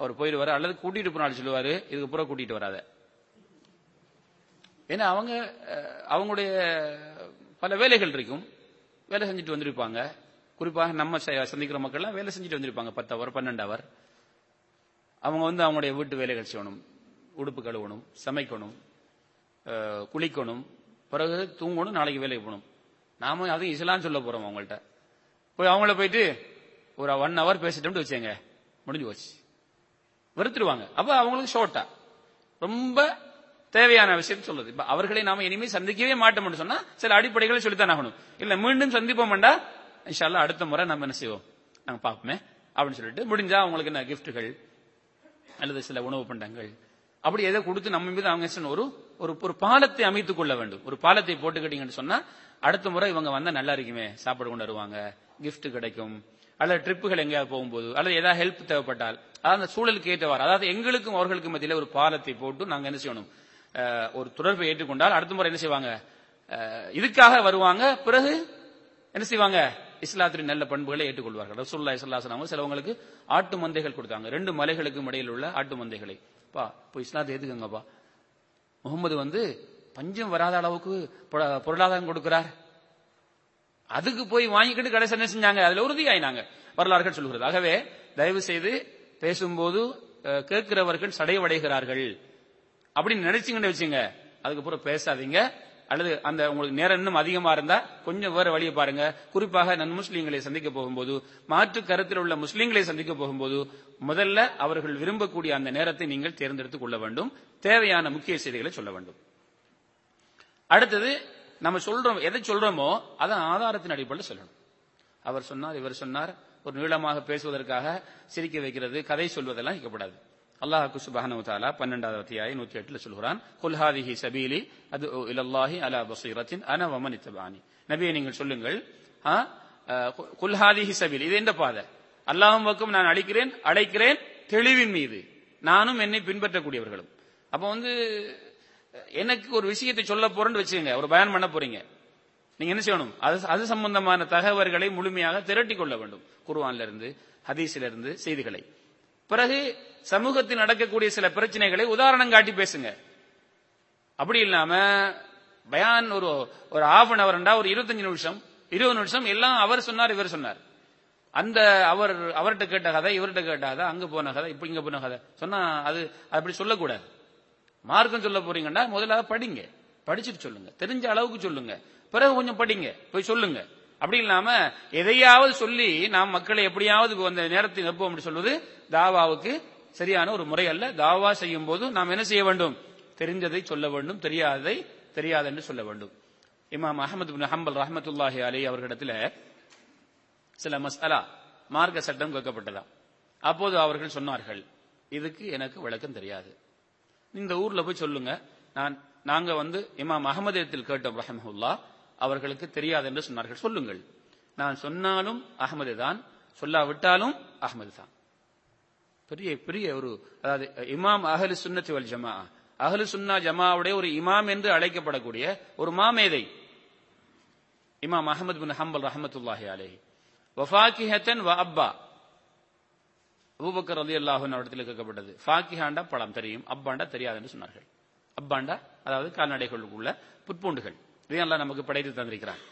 Speaker 1: அவர் போயிடுவாரு அல்லது கூட்டிட்டு போனாலும் சொல்லுவாரு இதுக்கு புற கூட்டிட்டு வராத ஏன்னா அவங்க அவங்களுடைய பல வேலைகள் இருக்கும் வேலை செஞ்சுட்டு வந்திருப்பாங்க குறிப்பாக நம்ம சந்திக்கிற மக்கள்லாம் வேலை செஞ்சுட்டு வந்திருப்பாங்க பத்து அவர் பன்னெண்டு அவர் அவங்க வந்து அவங்களுடைய வீட்டு வேலைகள் செய்யணும் உடுப்பு கழுவணும் சமைக்கணும் குளிக்கணும் பிறகு தூங்கணும் நாளைக்கு வேலைக்கு போகணும் நாம அதுவும் இசலாம் சொல்ல போறோம் அவங்கள்ட்ட போய் அவங்கள போயிட்டு ஒரு ஒன் ஹவர் பேசிட்டோம் வச்சேங்க முடிஞ்சு போச்சு வெறுத்துருவாங்க அப்ப அவங்களுக்கு ஷோர்ட்டா ரொம்ப தேவையான விஷயம் சொல்லுது இப்ப அவர்களை நாம இனிமே சந்திக்கவே மாட்டோம் சொன்னா சில அடிப்படைகளை சொல்லித்தான் ஆகணும் இல்ல மீண்டும் சந்திப்போம்டா இன்ஷால்லா அடுத்த முறை நம்ம என்ன செய்வோம் நாங்க பார்ப்போமே அப்படின்னு சொல்லிட்டு முடிஞ்சா அவங்களுக்கு என்ன கிஃப்ட்டுகள் அல்லது சில உணவு பண்டங்கள் அப்படி எதை கொடுத்து நம்ம மீது அவங்க ஒரு ஒரு ஒரு பாலத்தை அமைத்துக் கொள்ள வேண்டும் ஒரு பாலத்தை போட்டுக்கிட்டீங்கன்னு சொன்னா அடுத்த முறை இவங்க வந்தா நல்லா இருக்குமே சாப்பாடு கொண்டு வருவாங்க கிப்ட் கிடைக்கும் அல்லது ட்ரிப்புகள் எங்கேயாவது போகும்போது அல்லது ஏதாவது ஹெல்ப் தேவைப்பட்டால் அதாவது அந்த சூழலுக்கு ஏற்றவாறு அதாவது எங்களுக்கும் அவர்களுக்கும் மத்தியில் ஒரு பாலத்தை போட்டு நாங்க என்ன செய்யணும் ஒரு தொடர்பை ஏற்றுக்கொண்டால் அடுத்த முறை என்ன செய்வாங்க இதுக்காக வருவாங்க பிறகு என்ன செய்வாங்க இஸ்லாத்தின் நல்ல பண்புகளை ஏற்றுக்கொள்வார்கள் ரசூல்லா இஸ்லாசனாம சிலவங்களுக்கு ஆட்டு மந்தைகள் கொடுத்தாங்க ரெண்டு மலைகளுக்கும் இடையில் உள்ள ஆட்டு மந்தைகளை பா இப்போ இஸ்லாத்து ஏத்துக்கங்கப்பா முகமது வந்து பஞ்சம் வராத அளவுக்கு பொருளாதாரம் கொடுக்கிறார் அதுக்கு போய் வாங்கிக்கிட்டு கடைசி என்ன செஞ்சாங்க அதுல உறுதியாயினாங்க வரலாறுகள் சொல்கிறது ஆகவே தயவு செய்து பேசும்போது கேட்கிறவர்கள் சடைவடைகிறார்கள் அப்படின்னு நினைச்சிங்கன்னு வச்சுங்க அதுக்கப்புறம் பேசாதீங்க அல்லது அந்த உங்களுக்கு நேரம் இன்னும் அதிகமா இருந்தா கொஞ்சம் வேற வழியை பாருங்க குறிப்பாக நன் முஸ்லீம்களை சந்திக்க போகும்போது மாற்று கருத்தில் உள்ள முஸ்லீம்களை சந்திக்க போகும்போது முதல்ல அவர்கள் விரும்பக்கூடிய அந்த நேரத்தை நீங்கள் தேர்ந்தெடுத்துக் கொள்ள வேண்டும் தேவையான முக்கிய செய்திகளை சொல்ல வேண்டும் அடுத்தது நம்ம சொல்றோம் எதை சொல்றோமோ அதை ஆதாரத்தின் அடிப்படையில் சொல்லணும் அவர் சொன்னார் இவர் சொன்னார் ஒரு நீளமாக பேசுவதற்காக சிரிக்க வைக்கிறது கதை சொல்வதெல்லாம் இருக்கக்கூடாது அல்லாஹுக்கு சுபஹானவுதாலா பன்னெண்டாவது அத்தியாயம் நூத்தி எட்டுல சொல்கிறான் குல்ஹாதிஹி சபீலி அது இலல்லாஹி அலா பசீரத்தின் அனவமன் இத்தபானி நபியை நீங்கள் சொல்லுங்கள் குல்ஹாதிஹி சபீலி இது எந்த பாதை அல்லாஹும் வக்கும் நான் அழைக்கிறேன் அழைக்கிறேன் தெளிவின் மீது நானும் என்னை பின்பற்றக்கூடியவர்களும் அப்போ வந்து எனக்கு ஒரு விஷயத்தை சொல்ல போறேன்னு வச்சுக்கோங்க ஒரு பயன் பண்ண போறீங்க நீங்க என்ன செய்யணும் அது அது சம்பந்தமான தகவல்களை முழுமையாக திரட்டி கொள்ள வேண்டும் குர்வான்ல இருந்து ஹதீஸ்ல இருந்து செய்திகளை பிறகு சமூகத்தில் நடக்கக்கூடிய சில பிரச்சனைகளை உதாரணம் காட்டி பேசுங்க அப்படி இல்லாம பயான் ஒரு ஒரு ஹாஃப் அன் அவர் ஒரு இருபத்தஞ்சு நிமிஷம் இருபது நிமிஷம் எல்லாம் அவர் சொன்னார் இவர் சொன்னார் அந்த அவர் அவர்கிட்ட கேட்ட கதை இவர்கிட்ட கேட்ட கதை அங்க போன கதை இப்ப இங்க போன கதை சொன்னா அது அப்படி சொல்லக்கூடாது மார்க்கம் சொல்ல போறீங்கன்னா முதல்ல அதை படிங்க படிச்சுட்டு சொல்லுங்க தெரிஞ்ச அளவுக்கு சொல்லுங்க பிறகு கொஞ்சம் படிங்க போய் சொல்லுங்க அப்படி இல்லாம எதையாவது சொல்லி நாம் மக்களை எப்படியாவது அந்த நேரத்தில் நிற்போம் அப்படின்னு சொல்வது தாவாவுக்கு சரியான ஒரு முறை அல்ல தாவா செய்யும் போது நாம் என்ன செய்ய வேண்டும் தெரிஞ்சதை சொல்ல வேண்டும் தெரியாததை தெரியாதென்று சொல்ல வேண்டும் இமாம் அஹமது பின் ஹம்பல் ரஹமத்துல்லாஹி அலி அவர்களிடத்தில் சில மசாலா மார்க்க சட்டம் கேட்கப்பட்டதா அப்போது அவர்கள் சொன்னார்கள் இதுக்கு எனக்கு விளக்கம் தெரியாது இந்த ஊர்ல போய் சொல்லுங்க நான் நாங்க வந்து இமாம் அகமதியத்தில் கேட்டோம் ரஹமஹுல்லா அவர்களுக்கு தெரியாது என்று சொன்னார்கள் சொல்லுங்கள் நான் சொன்னாலும் அகமது தான் சொல்லாவிட்டாலும் அகமது தான் பெரிய பெரிய ஒரு அதாவது இமாம் அகலு சுன்னத்தி வல் ஜமா அகலு சுன்னா ஜமாவுடைய ஒரு இமாம் என்று அழைக்கப்படக்கூடிய ஒரு மாமேதை இமாம் அஹமது பின் ஹம்பல் ரஹமத்துல்லாஹி அலேஹி வஃபாக்கிஹத்தன் வ அப்பா அபுபக்கர் அலி அல்லாஹூன் இடத்தில் கேட்கப்பட்டது ஃபாக்கிஹாண்டா பழம் தெரியும் அப்பாண்டா தெரியாது என்று சொன்னார்கள் அப்பாண்டா அதாவது கால்நடைகளுக்குள்ள புட்பூண்டுகள் இதையெல்லாம் நமக்கு படைத்து தந்திருக்கிறார்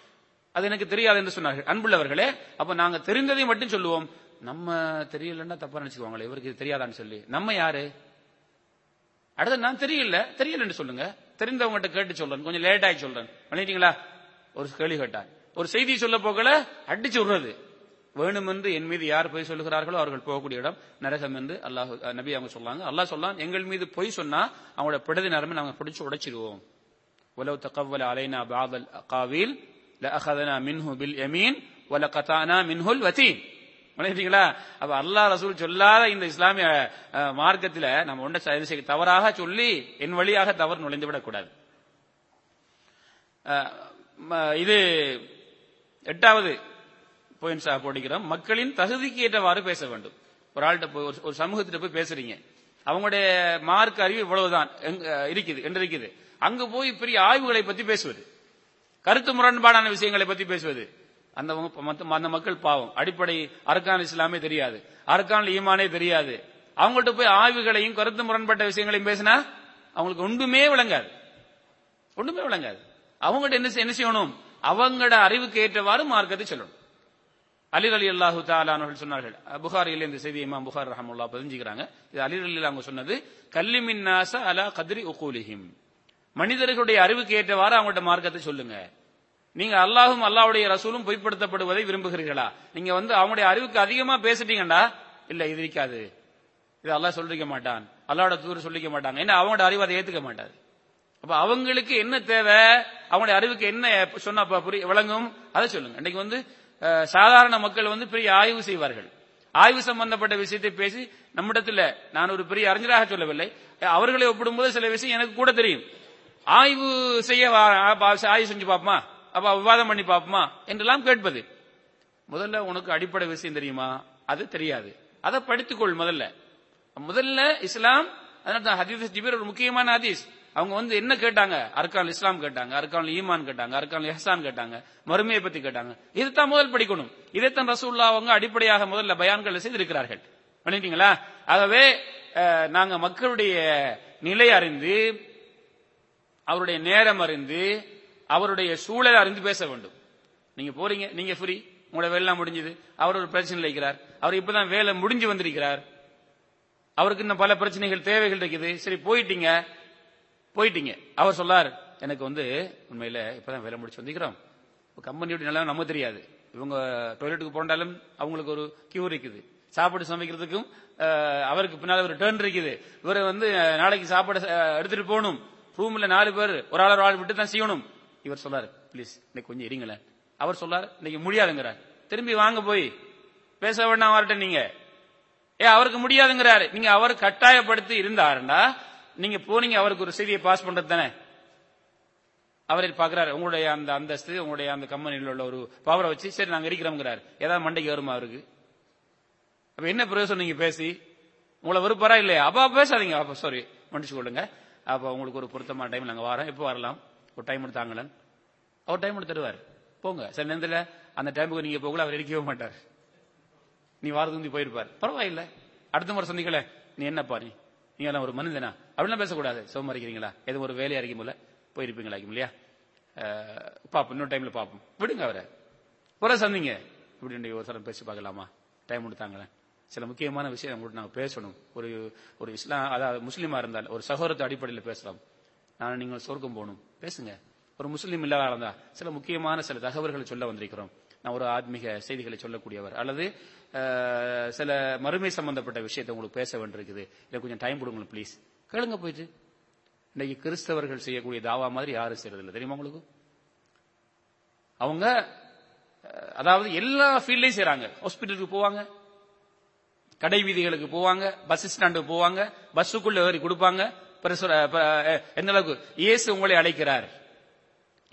Speaker 1: அது எனக்கு தெரியாது என்று சொன்னார்கள் அன்புள்ளவர்களே அப்ப நாங்க தெரிந்ததை மட்டும் சொல்லுவோம் நம்ம தெரியலன்னா தப்பா நினைச்சுக்குவாங்களே இவருக்கு இது தெரியாதான்னு சொல்லி நம்ம யாரு அடுத்து நான் தெரியல தெரியலன்னு சொல்லுங்க தெரிந்தவங்ககிட்ட கேட்டு சொல்றேன் கொஞ்சம் லேட் ஆகி சொல்றேன் பண்ணிட்டீங்களா ஒரு கேள்வி கேட்டான் ஒரு செய்தி சொல்ல போகல அடிச்சு விடுறது வேணுமென்று என் மீது யார் பொய் சொல்லுகிறார்களோ அவர்கள் போகக்கூடிய இடம் நரகம் என்று அல்லாஹ் நபி அவங்க சொல்லாங்க அல்லாஹ் சொல்லாம் எங்கள் மீது பொய் சொன்னா அவங்களோட பிடதி நரம்பு நாங்க பிடிச்சு உடைச்சிருவோம் உலவு தகவல் அலைனா பாபல் காவில் لأخذنا எமீன் باليمين கதானா மின்ஹுல் الوتين மனிதீங்களா அப்ப அல்லா ரசூல் சொல்லாத இந்த இஸ்லாமிய மார்க்கத்துல நம்ம ஒன்றை தவறாக சொல்லி என் வழியாக தவறு நுழைந்து விடக்கூடாது இது எட்டாவது போயின்ஸாக போட்டிக்கிறோம் மக்களின் தகுதிக்கு ஏற்றவாறு பேச வேண்டும் ஒரு ஆள்கிட்ட போய் ஒரு சமூகத்திட்ட போய் பேசுறீங்க அவங்களுடைய மார்க் அறிவு இவ்வளவுதான் இருக்குது என்று இருக்குது அங்கு போய் பெரிய ஆய்வுகளை பத்தி பேசுவது கருத்து முரண்பாடான விஷயங்களை பத்தி பேசுவது அந்த அந்த மக்கள் பாவம் அடிப்படை அர்கான் இஸ்லாமே தெரியாது அர்கான் ஈமானே தெரியாது அவங்கள்ட்ட போய் ஆய்வுகளையும் கருத்து முரண்பட்ட விஷயங்களையும் பேசினா அவங்களுக்கு ஒன்றுமே விளங்காது ஒன்றுமே விளங்காது அவங்கள்ட்ட என்ன என்ன செய்யணும் அவங்களோட அறிவுக்கு ஏற்றவாறு மார்க்கத்தை சொல்லணும் அலி அலி அல்லாஹு தாலானவர்கள் சொன்னார்கள் புகாரில் இந்த செய்தி இமாம் புகார் ரஹமுல்லா பதிஞ்சுக்கிறாங்க இது அலி அலி அவங்க சொன்னது கல்லிமின் நாச அலா கதிரி உகூலிஹிம் மனிதர்களுடைய அறிவுக்கு ஏற்றவாறு அவங்கள்ட்ட மார்க்கத்தை சொல்லுங்க நீங்க அல்லாஹும் அல்லாவுடைய ரசூலும் பொய்ப்படுத்தப்படுவதை விரும்புகிறீர்களா நீங்க வந்து அவனுடைய அறிவுக்கு அதிகமா பேசிட்டீங்கடா இல்ல இது இருக்காது இது அல்லா சொல்லிக்க மாட்டான் அல்லாவோட தூர் சொல்லிக்க மாட்டாங்க ஏன்னா அவங்களோட அறிவு அதை ஏத்துக்க மாட்டாரு அப்ப அவங்களுக்கு என்ன தேவை அவங்களுடைய அறிவுக்கு என்ன சொன்னா புரிய விளங்கும் அதை சொல்லுங்க இன்னைக்கு வந்து சாதாரண மக்கள் வந்து பெரிய ஆய்வு செய்வார்கள் ஆய்வு சம்பந்தப்பட்ட விஷயத்தை பேசி நம்மிடத்துல நான் ஒரு பெரிய அறிஞராக சொல்லவில்லை அவர்களை ஒப்பிடும்போது சில விஷயம் எனக்கு கூட தெரியும் ஆய்வு செய்ய ஆய்வு செஞ்சு பாப்பமா அப்ப விவாதம் பண்ணி பார்ப்போமா என்றெல்லாம் கேட்பது முதல்ல உனக்கு அடிப்படை விஷயம் தெரியுமா அது தெரியாது அதை படித்துக்கொள் முதல்ல முதல்ல இஸ்லாம் ஒரு முக்கியமான ஹதீஸ் அவங்க வந்து என்ன கேட்டாங்க அர்கான் இஸ்லாம் கேட்டாங்க அர்கான் ஈமான் கேட்டாங்க அர்கான் எஹசான் கேட்டாங்க மறுமையை பத்தி கேட்டாங்க இதுதான் முதல் படிக்கணும் இதைத்தான் ரசூல்லா அவங்க அடிப்படையாக முதல்ல பயான்கள் செய்திருக்கிறார்கள் பண்ணிட்டீங்களா ஆகவே நாங்க மக்களுடைய நிலை அறிந்து அவருடைய நேரம் அறிந்து அவருடைய சூழலை அறிந்து பேச வேண்டும் நீங்க போறீங்க நீங்க ஃப்ரீ உங்களோட வேலை முடிஞ்சது அவர் ஒரு பிரச்சனையில் இருக்கிறார் அவர் இப்பதான் வேலை முடிஞ்சு வந்திருக்கிறார் அவருக்கு இன்னும் பல பிரச்சனைகள் தேவைகள் இருக்குது சரி போயிட்டீங்க போயிட்டீங்க அவர் சொல்லார் எனக்கு வந்து உண்மையில இப்பதான் வேலை முடிச்சு வந்திருக்கிறோம் கம்பெனியோட நிலம் நம்ம தெரியாது இவங்க டொய்லெட்டுக்கு போனாலும் அவங்களுக்கு ஒரு கியூ இருக்குது சாப்பாடு சமைக்கிறதுக்கும் அவருக்கு பின்னால் ஒரு டேர்ன் இருக்குது இவர் வந்து நாளைக்கு சாப்பாடு எடுத்துட்டு போகணும் ரூம்ல நாலு பேர் ஒரு ஆள் ஒரு ஆள் விட்டு தான் செய்யணும் இவர் சொல்றாரு ப்ளீஸ் இன்னைக்கு கொஞ்சம் இருங்களேன் அவர் சொல்றாரு இன்னைக்கு முடியாதுங்கிறார் திரும்பி வாங்க போய் பேச வேண்டாம் அவர்கிட்ட நீங்க ஏ அவருக்கு முடியாதுங்கிறாரு நீங்க அவர் கட்டாயப்படுத்தி இருந்தாருண்டா நீங்க போனீங்க அவருக்கு ஒரு செய்தியை பாஸ் பண்றது தானே அவரை பாக்குறாரு உங்களுடைய அந்த அந்தஸ்து உங்களுடைய அந்த கம்பெனியில் உள்ள ஒரு பவரை வச்சு சரி நாங்க இருக்கிறோம்ங்கிறாரு ஏதாவது மண்டைக்கு வருமா அவருக்கு அப்ப என்ன பிரயோசனம் நீங்க பேசி உங்களை விருப்பரா இல்லையா அப்பா பேசாதீங்க அப்ப சாரி மன்னிச்சு கொள்ளுங்க அப்ப உங்களுக்கு ஒரு பொருத்தமான டைம் நாங்க வரோம் எப்போ வரலாம் ஒரு டைம் எடுத்தாங்களன் அவர் டைம் எடுத்து தருவார் போங்க சில நேரத்தில் அந்த டைமுக்கு நீங்க போகல அவர் எடுக்கவே மாட்டார் நீ வந்து போயிருப்பார் பரவாயில்ல அடுத்த முறை சந்திக்கல நீ என்னப்பா நீ நீங்க ஒரு மனிதனா அப்படிலாம் பேசக்கூடாது சோமா இருக்கிறீங்களா எதுவும் ஒரு வேலையா இருக்கும் போல போயிருப்பீங்களா இல்லையா பார்ப்போம் இன்னொரு டைம்ல பார்ப்போம் விடுங்க அவரை ஒரு சந்திங்க இப்படி ஒரு சரம் பேசி பார்க்கலாமா டைம் கொடுத்தாங்களேன் சில முக்கியமான விஷயம் உங்கள்கிட்ட நாங்கள் பேசணும் ஒரு ஒரு இஸ்லாம் அதாவது முஸ்லீமா இருந்தால் ஒரு சகோதரத்தை அடிப்படையில் பேசலாம் நான் நீங்கள் சொர்க்கம் போகணும் பேசுங்க ஒரு முஸ்லீம் இல்லாத இருந்தா சில முக்கியமான சில தகவல்களை சொல்ல வந்திருக்கிறோம் நான் ஒரு ஆத்மீக செய்திகளை சொல்லக்கூடியவர் அல்லது சில மறுமை சம்பந்தப்பட்ட விஷயத்தை உங்களுக்கு பேச வேண்டியிருக்குது இல்லை கொஞ்சம் டைம் கொடுங்க ப்ளீஸ் கேளுங்க போயிட்டு இன்னைக்கு கிறிஸ்தவர்கள் செய்யக்கூடிய தாவா மாதிரி யாரும் இல்லை தெரியுமா உங்களுக்கு அவங்க அதாவது எல்லா ஃபீல்ட்லையும் செய்யறாங்க ஹாஸ்பிட்டலுக்கு போவாங்க கடை வீதிகளுக்கு போவாங்க பஸ் ஸ்டாண்டுக்கு போவாங்க பஸ்ஸுக்குள்ள ஏறி கொடுப்பாங்க எந்த அளவுக்கு இயேசு உங்களை அழைக்கிறார்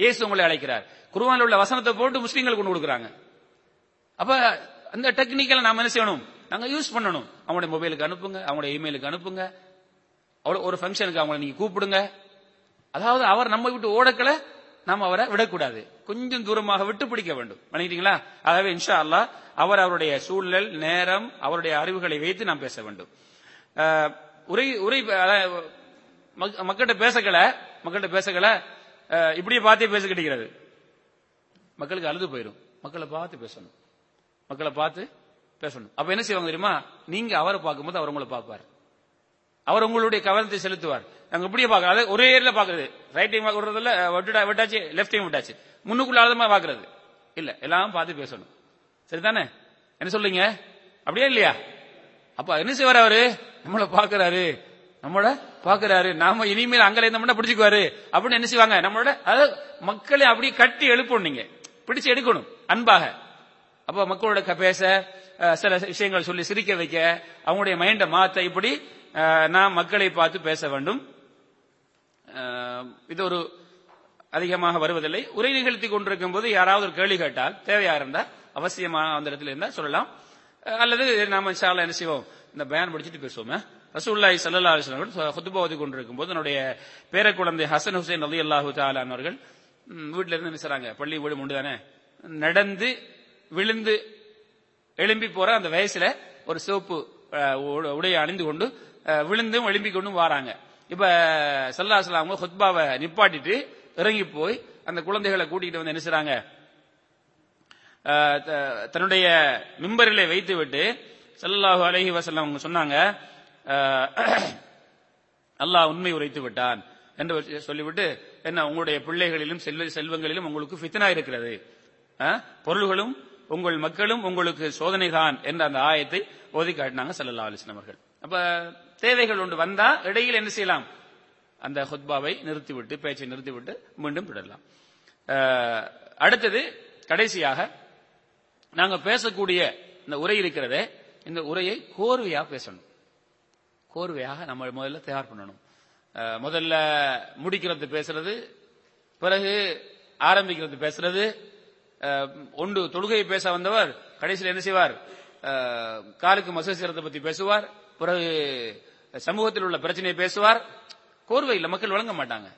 Speaker 1: இயேசு உங்களை அழைக்கிறார் குருவானில் உள்ள வசனத்தை போட்டு முஸ்லீம்கள் கொண்டு கொடுக்குறாங்க அப்ப அந்த டெக்னிக்கலை நாம் என்ன செய்யணும் நாங்க யூஸ் பண்ணணும் அவங்களுடைய மொபைலுக்கு அனுப்புங்க அவங்களுடைய இமெயிலுக்கு அனுப்புங்க அவ்வளோ ஒரு ஃபங்க்ஷனுக்கு அவங்களை நீங்க கூப்பிடுங்க அதாவது அவர் நம்ம விட்டு ஓடக்கலை நாம் அவரை விடக்கூடாது கொஞ்சம் தூரமாக விட்டு பிடிக்க வேண்டும் பண்ணிக்கிட்டீங்களா ஆகவே இன்ஷா அல்லா அவர் அவருடைய சூழல் நேரம் அவருடைய அறிவுகளை வைத்து நாம் பேச வேண்டும் உரை உரை மக்கள்கிட்ட பேசக்கல மக்கள்கிட்ட பேசக்கல இப்படியே பார்த்தே பேச கிடைக்கிறது மக்களுக்கு அழுது போயிடும் மக்களை பார்த்து பேசணும் மக்களை பார்த்து பேசணும் அப்ப என்ன செய்வாங்க தெரியுமா நீங்க அவரை பார்க்கும்போது அவர் உங்களை பார்ப்பார் அவர் உங்களுடைய கவனத்தை செலுத்துவார் நாங்க இப்படியே பார்க்கறது அதாவது ஒரே ஏரியில பாக்குறது ரைட் டைம் விடுறதுல விட்டுடா விட்டாச்சு லெஃப்ட் டைம் விட்டாச்சு முன்னுக்குள்ள ஆளுமா பாக்குறது இல்ல எல்லாம் பார்த்து பேசணும் சரிதானே என்ன சொல்றீங்க அப்படியே இல்லையா அப்ப என்ன செய்வார் அவரு நம்மளை பாக்குறாரு நம்மள பாக்குறாரு நாம இனிமேல் அங்கே இருந்தோம்னா பிடிச்சுக்குவாரு அப்படின்னு என்ன செய்வாங்க நம்மளோட அதாவது மக்களை அப்படியே கட்டி எழுப்பணும் நீங்க பிடிச்சு எடுக்கணும் அன்பாக அப்ப மக்களோட பேச சில விஷயங்கள் சொல்லி சிரிக்க வைக்க அவங்களுடைய மைண்டை மாத்த இப்படி நான் மக்களை பார்த்து பேச வேண்டும் இது ஒரு அதிகமாக வருவதில்லை உரை நிகழ்த்தி கொண்டிருக்கும் போது யாராவது ஒரு கேள்வி கேட்டால் தேவையா இருந்தா அவசியமா அந்த இடத்துல இருந்தா சொல்லலாம் அல்லது நாம என்ன செய்வோம் இந்த பயன் படிச்சுட்டு பேசுவோமே ரசூல்லாய் சல்லா அலிஸ்லாம் ஹுத்துபா ஓதி கொண்டிருக்கும் போது என்னுடைய பேரக்குழந்தை ஹசன் ஹுசைன் அலி அல்லாஹு தாலான் அவர்கள் வீட்டில இருந்து நினைச்சாங்க பள்ளி வீடு முண்டுதானே நடந்து விழுந்து எழும்பி போற அந்த வயசுல ஒரு சிவப்பு உடையை அணிந்து கொண்டு விழுந்தும் எழும்பி கொண்டும் வராங்க இப்ப சல்லா சலாம் ஹுத்பாவை நிப்பாட்டிட்டு இறங்கி போய் அந்த குழந்தைகளை கூட்டிகிட்டு வந்து நினைச்சாங்க தன்னுடைய மிம்பரிலே வைத்து விட்டு சல்லாஹு அலஹி வசல்லாம் அவங்க சொன்னாங்க அல்லாஹ் உண்மை உரைத்து விட்டான் என்று சொல்லிவிட்டு என்ன உங்களுடைய பிள்ளைகளிலும் செல்வ செல்வங்களிலும் உங்களுக்கு பித்தனா இருக்கிறது பொருள்களும் உங்கள் மக்களும் உங்களுக்கு சோதனைதான் என்ற அந்த ஆயத்தை ஓதி காட்டினாங்க செல்லல்லா அலிஸ்லாம் அவர்கள் அப்ப தேவைகள் ஒன்று வந்தா இடையில் என்ன செய்யலாம் அந்த ஹுத்பாவை நிறுத்திவிட்டு பேச்சை நிறுத்திவிட்டு மீண்டும் தொடரலாம் அடுத்தது கடைசியாக நாங்க பேசக்கூடிய இந்த உரை இருக்கிறதே இந்த உரையை கோர்வையா பேசணும் கோர்வையாக நம்ம முதல்ல தயார் பண்ணணும் முதல்ல முடிக்கிறது பேசுறது பிறகு ஆரம்பிக்கிறது பேசுறது ஒன்று தொழுகையை பேச வந்தவர் கடைசியில் என்ன செய்வார் காலுக்கு மசேசிரத்தை பத்தி பேசுவார் பிறகு சமூகத்தில் உள்ள பிரச்சனையை பேசுவார் கோர்வையில் மக்கள் வழங்க மாட்டாங்க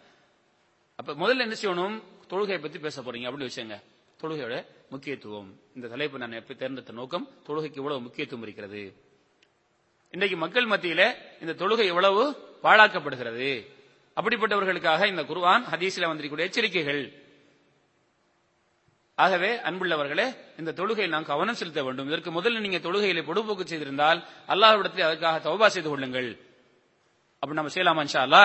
Speaker 1: அப்ப முதல்ல என்ன செய்யணும் தொழுகையை பத்தி பேச போறீங்க அப்படின்னு விஷயங்க தொழுகையோட முக்கியத்துவம் இந்த தலைப்பு நான் எப்படி தேர்ந்தெடுத்த நோக்கம் தொழுகைக்கு இவ்வளவு முக்கியத்துவம் இருக்கிறது இன்றைக்கு மக்கள் மத்தியில இந்த தொழுகை எவ்வளவு பாழாக்கப்படுகிறது அப்படிப்பட்டவர்களுக்காக இந்த குருவான் ஹதீஸில் வந்திருக்கூடிய எச்சரிக்கைகள் ஆகவே அன்புள்ளவர்களே இந்த தொழுகையில் நாம் கவனம் செலுத்த வேண்டும் இதற்கு முதல்ல நீங்க தொழுகையில பொடுபோக்கு செய்திருந்தால் அல்லாஹ்விடத்தில் அதற்காக தௌபா செய்து கொள்ளுங்கள் அப்படி நம்ம செய்யலாமா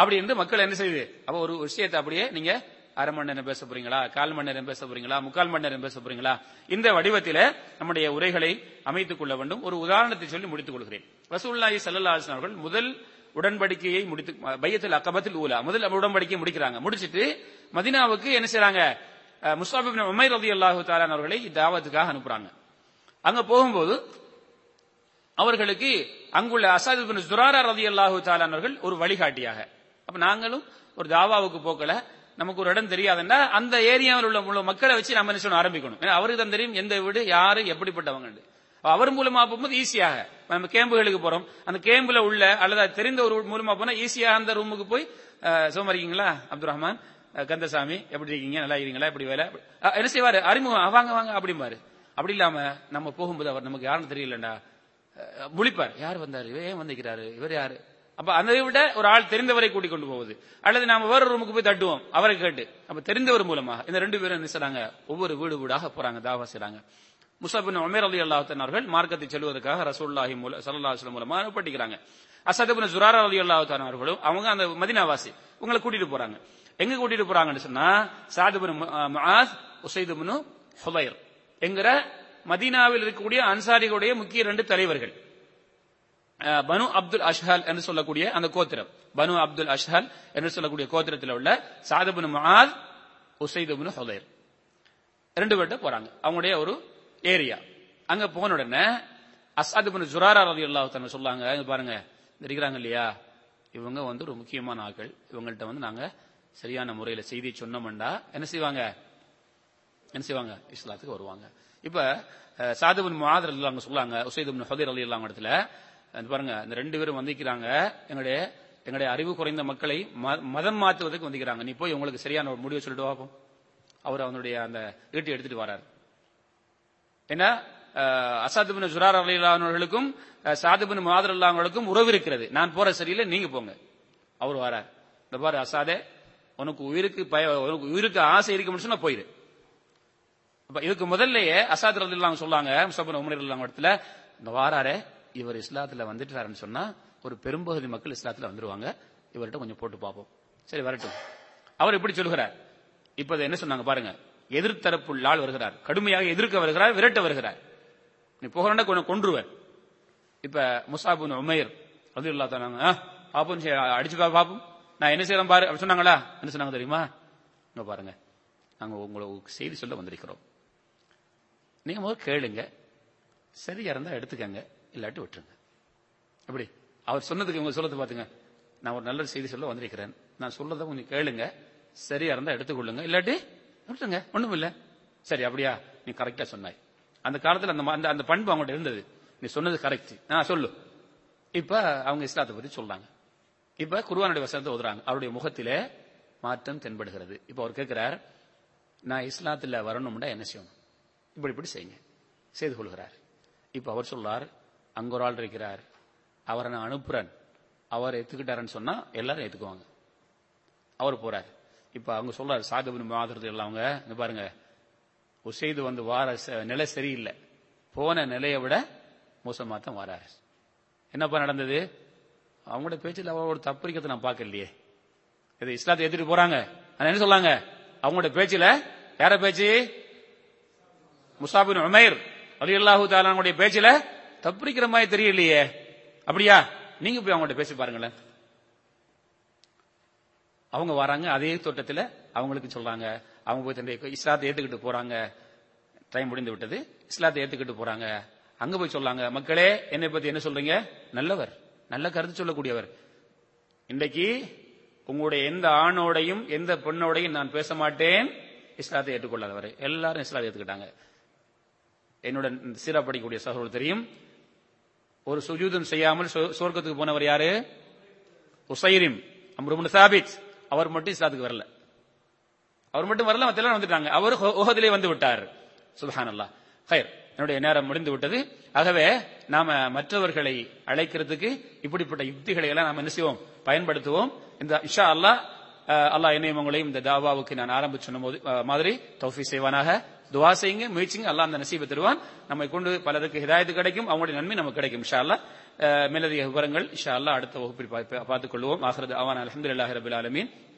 Speaker 1: அப்படி இருந்து மக்கள் என்ன செய்யுது அப்ப ஒரு விஷயத்தை அப்படியே நீங்க அரை மணி நேரம் பேச போறீங்களா கால் மணி நேரம் பேச போறீங்களா முக்கால் மணி நேரம் பேச போறீங்களா இந்த வடிவத்தில் நம்முடைய உரைகளை அமைத்துக் கொள்ள வேண்டும் ஒரு உதாரணத்தை சொல்லி முடித்துக் கொள்கிறேன் ரசூல்லாஹி சல்லா அவர்கள் முதல் உடன்படிக்கையை முடித்து பையத்தில் அக்கபத்தில் ஊலா முதல் உடன்படிக்கையை முடிக்கிறாங்க முடிச்சிட்டு மதினாவுக்கு என்ன செய்யறாங்க முஸ்தாபி உமை ரதி அல்லாஹு தாலான் அவர்களை தாவத்துக்காக அனுப்புறாங்க அங்க போகும்போது அவர்களுக்கு அங்குள்ள அசாத் ஜுராரா ரதி அல்லாஹு தாலான் அவர்கள் ஒரு வழிகாட்டியாக அப்ப நாங்களும் ஒரு தாவாவுக்கு போக்கல நமக்கு ஒரு இடம் தெரியாதுன்னா அந்த ஏரியாவில் உள்ள மக்களை வச்சு நம்ம என்ன ஆரம்பிக்கணும் ஏன்னா அவருக்கு தான் தெரியும் எந்த வீடு யாரு எப்படிப்பட்டவங்க அவர் மூலமா போகும்போது ஈஸியாக நம்ம கேம்புகளுக்கு போறோம் அந்த கேம்புல உள்ள அல்லது தெரிந்த ஒரு மூலமா போனா ஈஸியாக அந்த ரூமுக்கு போய் சோமரிக்கீங்களா இருக்கீங்களா அப்துல் ரஹ்மான் கந்தசாமி எப்படி இருக்கீங்க நல்லா இருக்கீங்களா இப்படி வேலை என்ன செய்வாரு அறிமுகம் வாங்க வாங்க அப்படிம்பாரு அப்படி இல்லாம நம்ம போகும்போது அவர் நமக்கு யாருன்னு தெரியலண்டா முழிப்பார் யார் வந்தாரு இவர் ஏன் வந்திருக்கிறாரு இவர் யாரு அப்ப அதை விட ஒரு ஆள் தெரிந்தவரை கூட்டிக் கொண்டு போவது அல்லது நாம வேற ரூமுக்கு போய் தட்டுவோம் அவரை கேட்டு அப்ப தெரிந்தவர் மூலமாக இந்த ரெண்டு பேரும் என்ன செய்றாங்க ஒவ்வொரு வீடு வீடாக போறாங்க தாவா செய்றாங்க முசாபின் உமேர் அலி அல்லாஹானவர்கள் மார்க்கத்தை செல்வதற்காக ரசூல்லாஹி மூல சல்லாஹ் மூலமாக அனுப்பட்டுக்கிறாங்க அசதபின் ஜுரார் அலி அல்லாஹானவர்களும் அவங்க அந்த மதினாவாசி உங்களை கூட்டிட்டு போறாங்க எங்க கூட்டிட்டு போறாங்கன்னு சொன்னா சாதுபின் மஹாஸ் உசைதுபின் ஹுதைர் என்கிற மதீனாவில் இருக்கக்கூடிய அன்சாரிகளுடைய முக்கிய ரெண்டு தலைவர்கள் பனு அப்துல் அஷ்ஹல் என்று சொல்லக்கூடிய அந்த கோத்திரம் பனு அப்துல் அஷ்ஹல் என்று சொல்லக்கூடிய கோத்திரத்தில் உள்ள சாதபுன் மஹால் உசைதுபுன் ஹுதைர் ரெண்டு பேர்ட்ட போறாங்க அவங்களுடைய ஒரு ஏரியா அங்க போன உடனே அசாது பின் ஜுராரா ரதி அல்லாஹ் சொல்லாங்க பாருங்க இருக்கிறாங்க இல்லையா இவங்க வந்து ஒரு முக்கியமான ஆட்கள் இவங்கள்ட்ட வந்து நாங்க சரியான முறையில செய்தி சொன்னோம்டா என்ன செய்வாங்க என்ன செய்வாங்க இஸ்லாத்துக்கு வருவாங்க இப்ப சாதுபுன் மாதிரி அல்லாங்க சொல்லாங்க உசைதுபுன் ஹதீர் அலி இல்லாம இடத்துல பாருங்க இந்த ரெண்டு பேரும் வந்திக்கிறாங்க எங்களுடைய எங்களுடைய அறிவு குறைந்த மக்களை மதம் மாற்றுவதற்கு வந்திக்கிறாங்க நீ போய் உங்களுக்கு சரியான ஒரு முடிவை சொல்லிட்டு வாப்போம் அவர் அவனுடைய அந்த வீட்டை எடுத்துட்டு வராரு ஏன்னா அசாதுபின் ஜுரார் அலையிலானவர்களுக்கும் சாதுபின் மாதர் அல்லாவர்களுக்கும் உறவு இருக்கிறது நான் போற சரியில்லை நீங்க போங்க அவர் வரார் இந்த பாரு அசாதே உனக்கு உயிருக்கு பய உனக்கு உயிருக்கு ஆசை இருக்கும்னு சொன்னா போயிரு இதுக்கு முதல்லயே அசாத் அல்லாம சொல்லாங்க முஸ்தபின் உமர் இல்லாம இடத்துல இந்த வாராரே இவர் இஸ்லாத்துல வந்துட்டாருன்னு சொன்னா ஒரு பெரும்பகுதி மக்கள் இஸ்லாத்துல வந்துருவாங்க இவர்கிட்ட கொஞ்சம் போட்டு பார்ப்போம் சரி வரட்டும் அவர் இப்படி சொல்கிறார் இப்ப என்ன சொன்னாங்க பாருங்க எதிர்த்தரப்பு ஆள் வருகிறார் கடுமையாக எதிர்க்க வருகிறார் விரட்ட வருகிறார் நீ போகிறோன்னா கொஞ்சம் கொன்றுவர் இப்ப முசாபுன் உமையர் அது இல்லாத தானாங்க பாப்போம் அடிச்சுக்கா பாப்போம் நான் என்ன செய்யலாம் பாரு சொன்னாங்களா என்ன சொன்னாங்க தெரியுமா இங்க பாருங்க நாங்க உங்களுக்கு செய்தி சொல்ல வந்திருக்கிறோம் நீங்க முதல் கேளுங்க சரியா இருந்தா எடுத்துக்கங்க இல்லாட்டி விட்டுருங்க அப்படி அவர் சொன்னதுக்கு இவங்க சொல்லது பார்த்துங்க நான் ஒரு நல்ல செய்தி சொல்ல வந்திருக்கிறேன் நான் சொல்றத கொஞ்சம் கேளுங்க சரியா இருந்தா எடுத்துக்கொள்ளுங்க இல்லாட்டி விட்டுருங்க ஒண்ணும் இல்லை சரி அப்படியா நீ கரெக்டா சொன்னாய் அந்த காலத்தில் அந்த அந்த பண்பு அவங்கள்ட்ட இருந்தது நீ சொன்னது கரெக்ட் நான் சொல்லு இப்ப அவங்க இஸ்லாத்தை பத்தி சொல்றாங்க இப்ப குருவானுடைய வசனத்தை ஓதுறாங்க அவருடைய முகத்திலே மாற்றம் தென்படுகிறது இப்ப அவர் கேட்கிறார் நான் இஸ்லாத்தில் வரணும்னா என்ன செய்யணும் இப்படி இப்படி செய்யுங்க செய்து கொள்கிறார் இப்ப அவர் சொல்றார் அங்க ஒரு ஆள் இருக்கிறார் அவரை நான் அனுப்புறேன் அவர் எடுத்துக்கிட்டாருன்னு சொன்னா எல்லாரும் எடுத்துக்குவாங்க அவர் போறார் இப்ப அவங்க சொல்றாரு சாகபின் மாதிரி அவங்க இந்த பாருங்க உசைது வந்து வார நிலை சரியில்லை போன நிலையை விட மோசமா தான் வராரு என்னப்பா நடந்தது அவங்களோட பேச்சில் அவரோட தப்பிக்கிறத நான் பார்க்கலையே இது இஸ்லாத்தை எடுத்துட்டு போறாங்க என்ன சொல்லாங்க அவங்களோட பேச்சில் யார பேச்சு முசாபின் உமேர் அலி அல்லாஹூ தாலானுடைய பேச்சில் தப்பிக்கிற மாதிரி தெரியலையே அப்படியா நீங்க போய் அவங்கள்ட்ட பேசி பாருங்களேன் அவங்க வராங்க அதே தோட்டத்தில் அவங்களுக்கு சொல்றாங்க அவங்க போய் தந்தை இஸ்லாத்தை ஏத்துக்கிட்டு போறாங்க டைம் முடிந்து விட்டது இஸ்லாத்தை ஏத்துக்கிட்டு போறாங்க அங்க போய் சொல்லாங்க மக்களே என்னை பத்தி என்ன சொல்றீங்க நல்லவர் நல்ல கருத்து சொல்லக்கூடியவர் இன்றைக்கு உங்களுடைய எந்த ஆணோடையும் எந்த பெண்ணோடையும் நான் பேச மாட்டேன் இஸ்லாத்தை ஏற்றுக்கொள்ளாதவர் எல்லாரும் இஸ்லாத்தை ஏத்துக்கிட்டாங்க என்னோட சீரா படிக்கக்கூடிய சகோதரர் தெரியும் ஒரு சுஜூதம் செய்யாமல் சுவர்க்கத்துக்கு போனவர் யாரு உசைரிம் அம்ருபுன் சாபித் அவர் மட்டும் இஸ்லாத்துக்கு வரல அவர் மட்டும் வரல மற்ற வந்துட்டாங்க அவர் ஓஹதிலே வந்து விட்டார் சுபஹான் அல்லா ஹயர் என்னுடைய நேரம் முடிந்து விட்டது ஆகவே நாம மற்றவர்களை அழைக்கிறதுக்கு இப்படிப்பட்ட யுக்திகளை எல்லாம் நாம் என்ன செய்வோம் பயன்படுத்துவோம் இந்த இஷா அல்லா அல்லா இணையமங்களையும் உங்களையும் இந்த தாவாவுக்கு நான் ஆரம்பிச்சு மாதிரி தௌஃபி செய்வானாக துவா செய்யுங்க முயற்சிங்க அல்லா அந்த நசீபை தருவான் நம்மை கொண்டு பலருக்கு ஹிதாயத்து கிடைக்கும் அவங்களுடைய நன்மை நமக்கு கிடைக்கும் இஷா மேலதிக விவரங்கள் இஷா அல்லா அடுத்த வகுப்பில் பார்த்துக் கொள்வோம் ஆகிறது அவன் அலமதுல்லாஹி ரபுல் ஆலமீன்